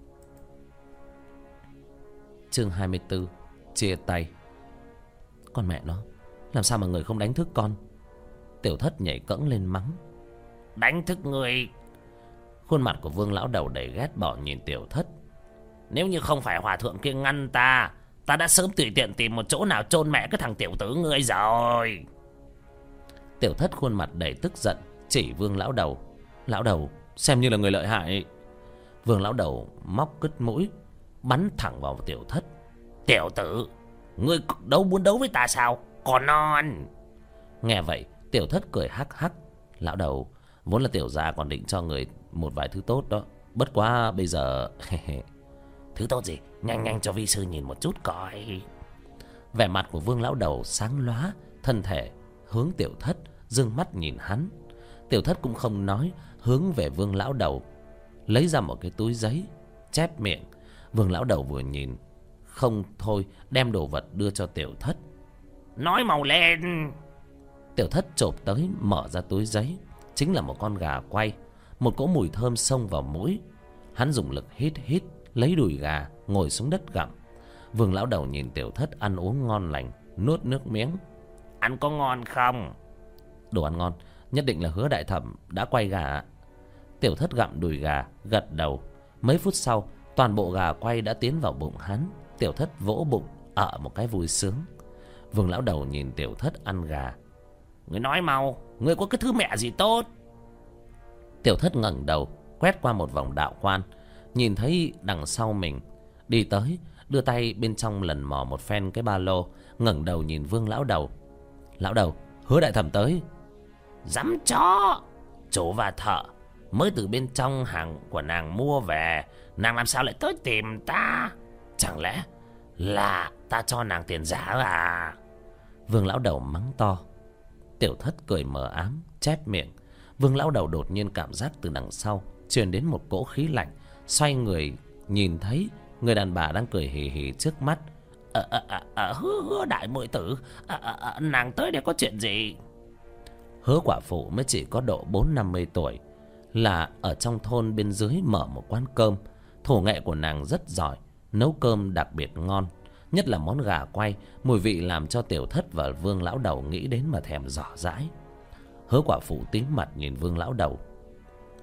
Chương 24 Chia tay. Con mẹ nó. Làm sao mà người không đánh thức con? Tiểu thất nhảy cẫng lên mắng. Đánh thức người. Khuôn mặt của vương lão đầu đầy ghét bỏ nhìn tiểu thất. Nếu như không phải hòa thượng kia ngăn ta Ta đã sớm tùy tiện tìm một chỗ nào chôn mẹ cái thằng tiểu tử ngươi rồi. Tiểu thất khuôn mặt đầy tức giận, Chỉ vương lão đầu. Lão đầu, xem như là người lợi hại. Vương lão đầu móc cứt mũi, Bắn thẳng vào tiểu thất. Tiểu tử Ngươi đấu muốn đấu với ta sao? Còn non. Nghe vậy, tiểu thất cười hắc hắc. Lão đầu, Vốn là tiểu gia còn định cho người một vài thứ tốt đó. Bất quá bây giờ, Thứ tốt gì? Nhanh nhanh cho vi sư nhìn một chút coi. Vẻ mặt của vương lão đầu sáng lóa, Thân thể hướng tiểu thất, Dương mắt nhìn hắn. Tiểu thất cũng không nói, Hướng về vương lão đầu, Lấy ra một cái túi giấy, Chép miệng. Vương lão đầu vừa nhìn không thôi, đem đồ vật đưa cho tiểu thất. Nói màu lên Tiểu thất chộp tới, mở ra túi giấy. Chính là một con gà quay. Một cỗ mùi thơm xông vào mũi. Hắn dùng lực hít hít, Lấy đùi gà, ngồi xuống đất gặm. Vương lão đầu nhìn tiểu thất ăn uống ngon lành, Nuốt nước miếng. Ăn có ngon không? Đồ ăn ngon, Nhất định là hứa đại thẩm đã quay gà Tiểu thất gặm đùi gà, Gật đầu. Mấy phút sau, Toàn bộ gà quay đã tiến vào bụng hắn. Tiểu thất vỗ bụng Ở một cái vui sướng. Vương lão đầu nhìn tiểu thất ăn gà. Người nói mau, Người có cái thứ mẹ gì tốt? Tiểu thất ngẩng đầu, Quét qua một vòng đạo quan, Nhìn thấy đằng sau mình. Đi tới, Đưa tay bên trong lần mò một phen cái ba lô, ngẩng đầu nhìn vương lão đầu. Lão đầu, Hứa đại thẩm tới. Dám chó! Chủ và thợ, Mới từ bên trong hàng của nàng mua về, Nàng làm sao lại tới tìm ta? Chẳng lẽ Là ta cho nàng tiền giả à? Vương lão đầu mắng to. Tiểu thất cười mờ ám Chép miệng. Vương lão đầu đột nhiên cảm giác từ đằng sau truyền đến một cỗ khí lạnh xoay người nhìn thấy người đàn bà đang cười hì hì trước mắt. "Ờ, ờ, ờ, ờ à, à, à, hứa hứa đại muội tử à, à, à, nàng tới đây có chuyện gì? Hứa quả phụ mới chỉ có độ bốn năm mươi tuổi là ở trong thôn bên dưới mở một quán cơm. Thủ nghệ của nàng rất giỏi nấu cơm đặc biệt ngon, nhất là món gà quay, mùi vị làm cho tiểu thất và vương lão đầu nghĩ đến mà thèm dò dãi. Hứa quả phụ tím mặt nhìn vương lão đầu.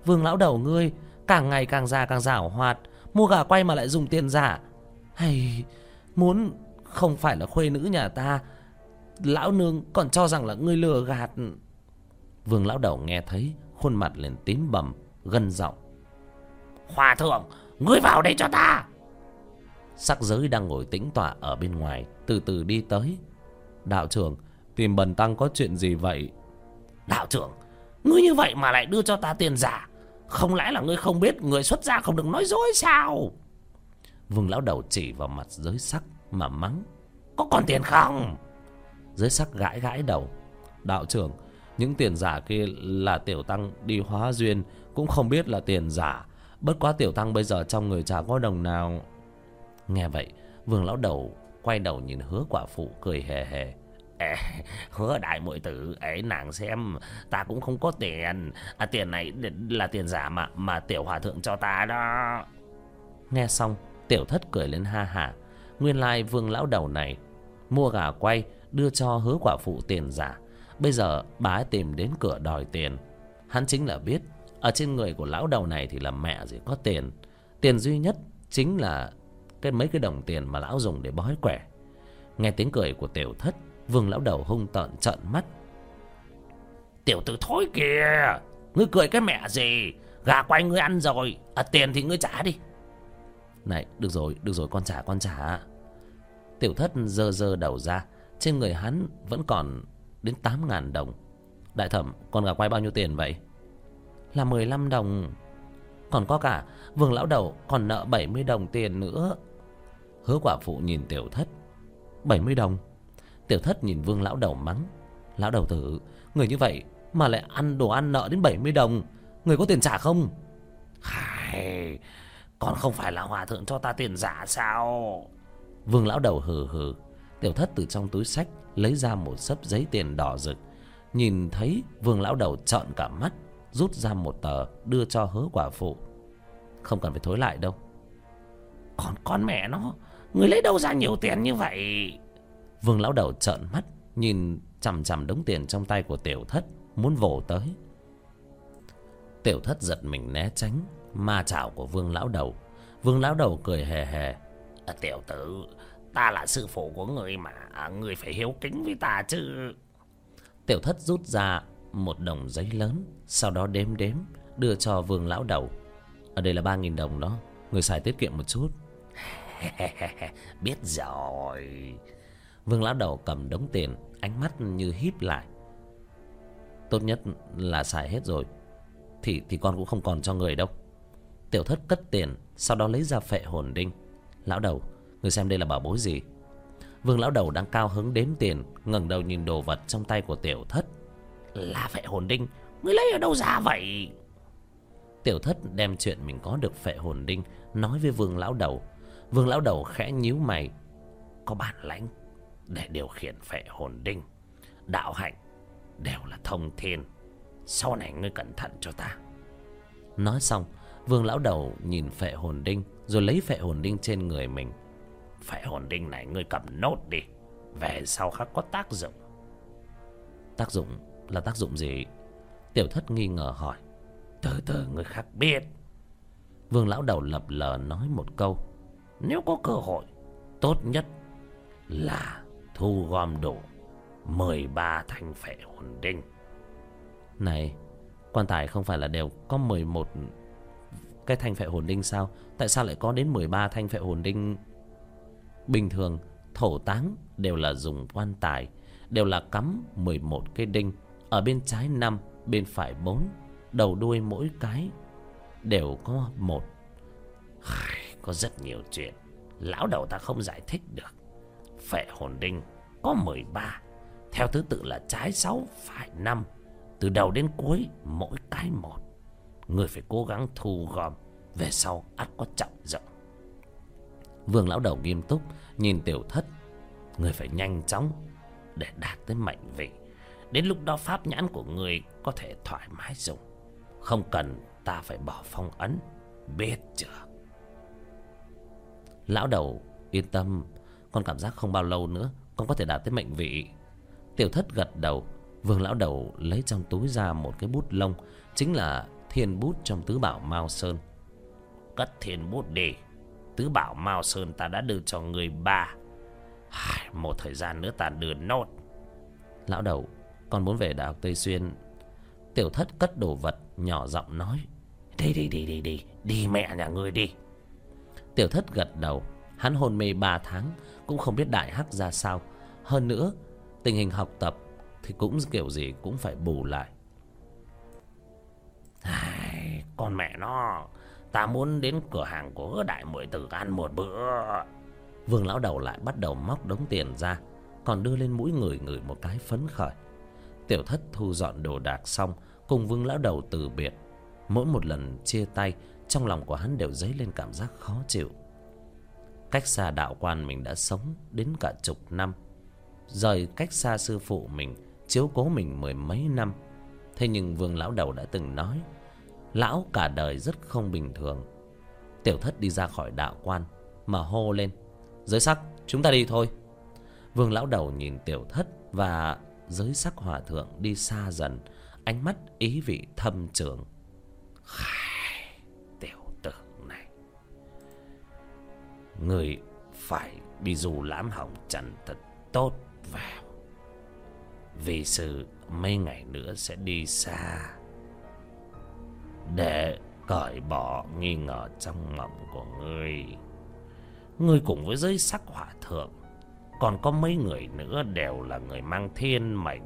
Vương lão đầu ngươi, càng ngày càng già càng giảo hoạt, mua gà quay mà lại dùng tiền giả. Hay, muốn không phải là khuê nữ nhà ta, lão nương còn cho rằng là ngươi lừa gạt. Vương lão đầu nghe thấy, khuôn mặt liền tím bầm, gân giọng. Hòa thượng, ngươi vào đây cho ta sắc giới đang ngồi tĩnh tọa ở bên ngoài, từ từ đi tới. Đạo trưởng, tìm bần tăng có chuyện gì vậy? Đạo trưởng, ngươi như vậy mà lại đưa cho ta tiền giả. Không lẽ là ngươi không biết người xuất gia không được nói dối sao? Vương lão đầu chỉ vào mặt giới sắc mà mắng. Có còn tiền không? Giới sắc gãi gãi đầu. Đạo trưởng, những tiền giả kia là tiểu tăng đi hóa duyên, cũng không biết là tiền giả. Bất quá tiểu tăng bây giờ trong người chả có đồng nào nghe vậy vương lão đầu quay đầu nhìn hứa quả phụ cười hề hề. Ê, hứa đại muội tử ấy nàng xem ta cũng không có tiền. À, tiền này là tiền giả mà mà tiểu hòa thượng cho ta đó. Nghe xong tiểu thất cười lên ha hả nguyên lai vương lão đầu này mua gà quay đưa cho hứa quả phụ tiền giả. Bây giờ bà ấy tìm đến cửa đòi tiền. Hắn chính là biết ở trên người của lão đầu này thì là mẹ gì có tiền. Tiền duy nhất chính là cái mấy cái đồng tiền mà lão dùng để bói quẻ. Nghe tiếng cười của tiểu thất vương lão đầu hung tợn trợn mắt. Tiểu tử thối kìa ngươi cười cái mẹ gì? Gà quay ngươi ăn rồi à, tiền thì ngươi trả đi. Này được rồi được rồi con trả con trả. Tiểu thất dơ dơ đầu ra trên người hắn vẫn còn đến tám ngàn đồng. Đại thẩm con gà quay bao nhiêu tiền vậy? Là mười lăm đồng còn có cả vương lão đầu còn nợ bảy mươi đồng tiền nữa. Hứa quả phụ nhìn tiểu thất. bảy mươi đồng? Tiểu thất nhìn vương lão đầu mắng. Lão đầu tử người như vậy mà lại ăn đồ ăn nợ đến bảy mươi đồng người có tiền trả không? Hài, còn không phải là hòa thượng cho ta tiền giả sao? Vương lão đầu hừ hừ. Tiểu thất từ trong túi sách lấy ra một sấp giấy tiền đỏ rực. Nhìn thấy vương lão đầu trợn cả mắt rút ra một tờ đưa cho hứa quả phụ. Không cần phải thối lại đâu. Còn con mẹ nó người lấy đâu ra nhiều tiền như vậy? Vương lão đầu trợn mắt nhìn chằm chằm đống tiền trong tay của tiểu thất muốn vồ tới. Tiểu thất giật mình né tránh ma chảo của vương lão đầu. Vương lão đầu cười hề hề. À, tiểu tử ta là sư phụ của người mà người phải hiếu kính với ta chứ. Tiểu thất rút ra một đồng giấy lớn, sau đó đếm đếm, đưa cho vương lão đầu. Ở đây là ba nghìn đồng đó, người xài tiết kiệm một chút. Biết rồi. Vương lão đầu cầm đống tiền, ánh mắt như híp lại. Tốt nhất là xài hết rồi, thì thì con cũng không còn cho người đâu. Tiểu thất cất tiền, sau đó lấy ra phệ hồn đinh. Lão đầu, người xem đây là bảo bối gì? Vương lão đầu đang cao hứng đếm tiền, ngẩng đầu nhìn đồ vật trong tay của tiểu thất là phệ hồn đinh. Ngươi lấy ở đâu ra vậy? Tiểu thất đem chuyện mình có được phệ hồn đinh nói với vương lão đầu. Vương lão đầu khẽ nhíu mày. Có bản lãnh để điều khiển phệ hồn đinh. Đạo hạnh đều là thông thiên. Sau này ngươi cẩn thận cho ta. Nói xong, vương lão đầu nhìn phệ hồn đinh rồi lấy phệ hồn đinh trên người mình. Phệ hồn đinh này ngươi cầm nốt đi. Về sau khác có tác dụng. Tác dụng là tác dụng gì? Tiểu thất nghi ngờ hỏi. Từ từ, người khác biết. Vương lão đầu lập lờ nói một câu. Nếu có cơ hội, tốt nhất là thu gom đủ mười ba thanh phệ hồn đinh. Này, quan tài không phải là đều có mười một cái thanh phệ hồn đinh sao? Tại sao lại có đến mười ba thanh phệ hồn đinh? Bình thường, thổ táng đều là dùng quan tài, đều là cắm mười một cái đinh ở bên trái năm, bên phải bốn, đầu đuôi mỗi cái đều có một. Có rất nhiều chuyện. Lão đầu ta không giải thích được. Phệ hồn đinh, có mười ba. Theo thứ tự là trái sáu, phải năm. Từ đầu đến cuối, mỗi cái một. Người phải cố gắng thu gom. Về sau, ắt có trọng rộng. Vương lão đầu nghiêm túc, Nhìn tiểu thất. Người phải nhanh chóng Để đạt tới mệnh vị. Đến lúc đó pháp nhãn của người Có thể thoải mái dùng. Không cần ta phải bỏ phong ấn, Biết chưa? Lão đầu, yên tâm, Con cảm giác không bao lâu nữa, Con có thể đạt tới mệnh vị. Tiểu thất gật đầu, Vương lão đầu lấy trong túi ra một cái bút lông, Chính là thiên bút trong tứ bảo Mao Sơn. Cất thiên bút đi, Tứ bảo Mao Sơn ta đã đưa cho người ba. Một thời gian nữa ta đưa nốt. Lão đầu con muốn về Đại học Tây Xuyên. Tiểu thất cất đồ vật nhỏ giọng nói Đi đi đi đi đi Đi mẹ nhà ngươi đi. Tiểu thất gật đầu. Hắn hôn mê ba tháng Cũng không biết đại hắc ra sao. Hơn nữa Tình hình học tập Thì cũng kiểu gì cũng phải bù lại. Ai, Con mẹ nó Ta muốn đến cửa hàng của đại muội tử ăn một bữa. Vương lão đầu lại bắt đầu móc đống tiền ra Còn đưa lên mũi người người một cái phấn khởi. Tiểu thất thu dọn đồ đạc xong, Cùng vương lão đầu từ biệt. Mỗi một lần chia tay, Trong lòng của hắn đều dấy lên cảm giác khó chịu. Cách xa đạo quan mình đã sống Đến cả chục năm. Rời cách xa sư phụ mình, Chiếu cố mình mười mấy năm. Thế nhưng vương lão đầu đã từng nói, Lão cả đời rất không bình thường. Tiểu thất đi ra khỏi đạo quan, Mà hô lên, Giới sắc, chúng ta đi thôi. Vương lão đầu nhìn tiểu thất Và giới sắc hòa thượng đi xa dần Ánh mắt ý vị thâm trường. Khai, Tiểu tử này. Người phải đi dù lãm hỏng trần thật tốt vào. Vì sự mấy ngày nữa sẽ đi xa. Để cởi bỏ nghi ngờ trong mộng của ngươi Ngươi cùng với giới sắc hỏa thượng còn có mấy người nữa đều là người mang thiên mệnh.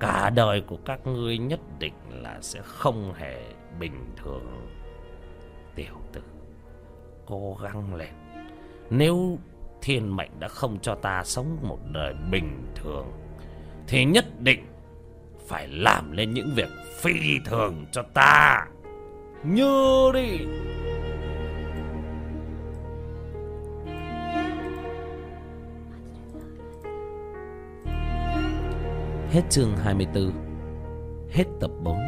Cả đời của các ngươi nhất định là sẽ không hề bình thường. Tiểu tử, Cố gắng lên. Nếu thiên mệnh đã không cho ta sống một đời bình thường, Thì nhất định phải làm lên những việc phi thường cho ta. Như đi. Hết chương 24 Hết tập 4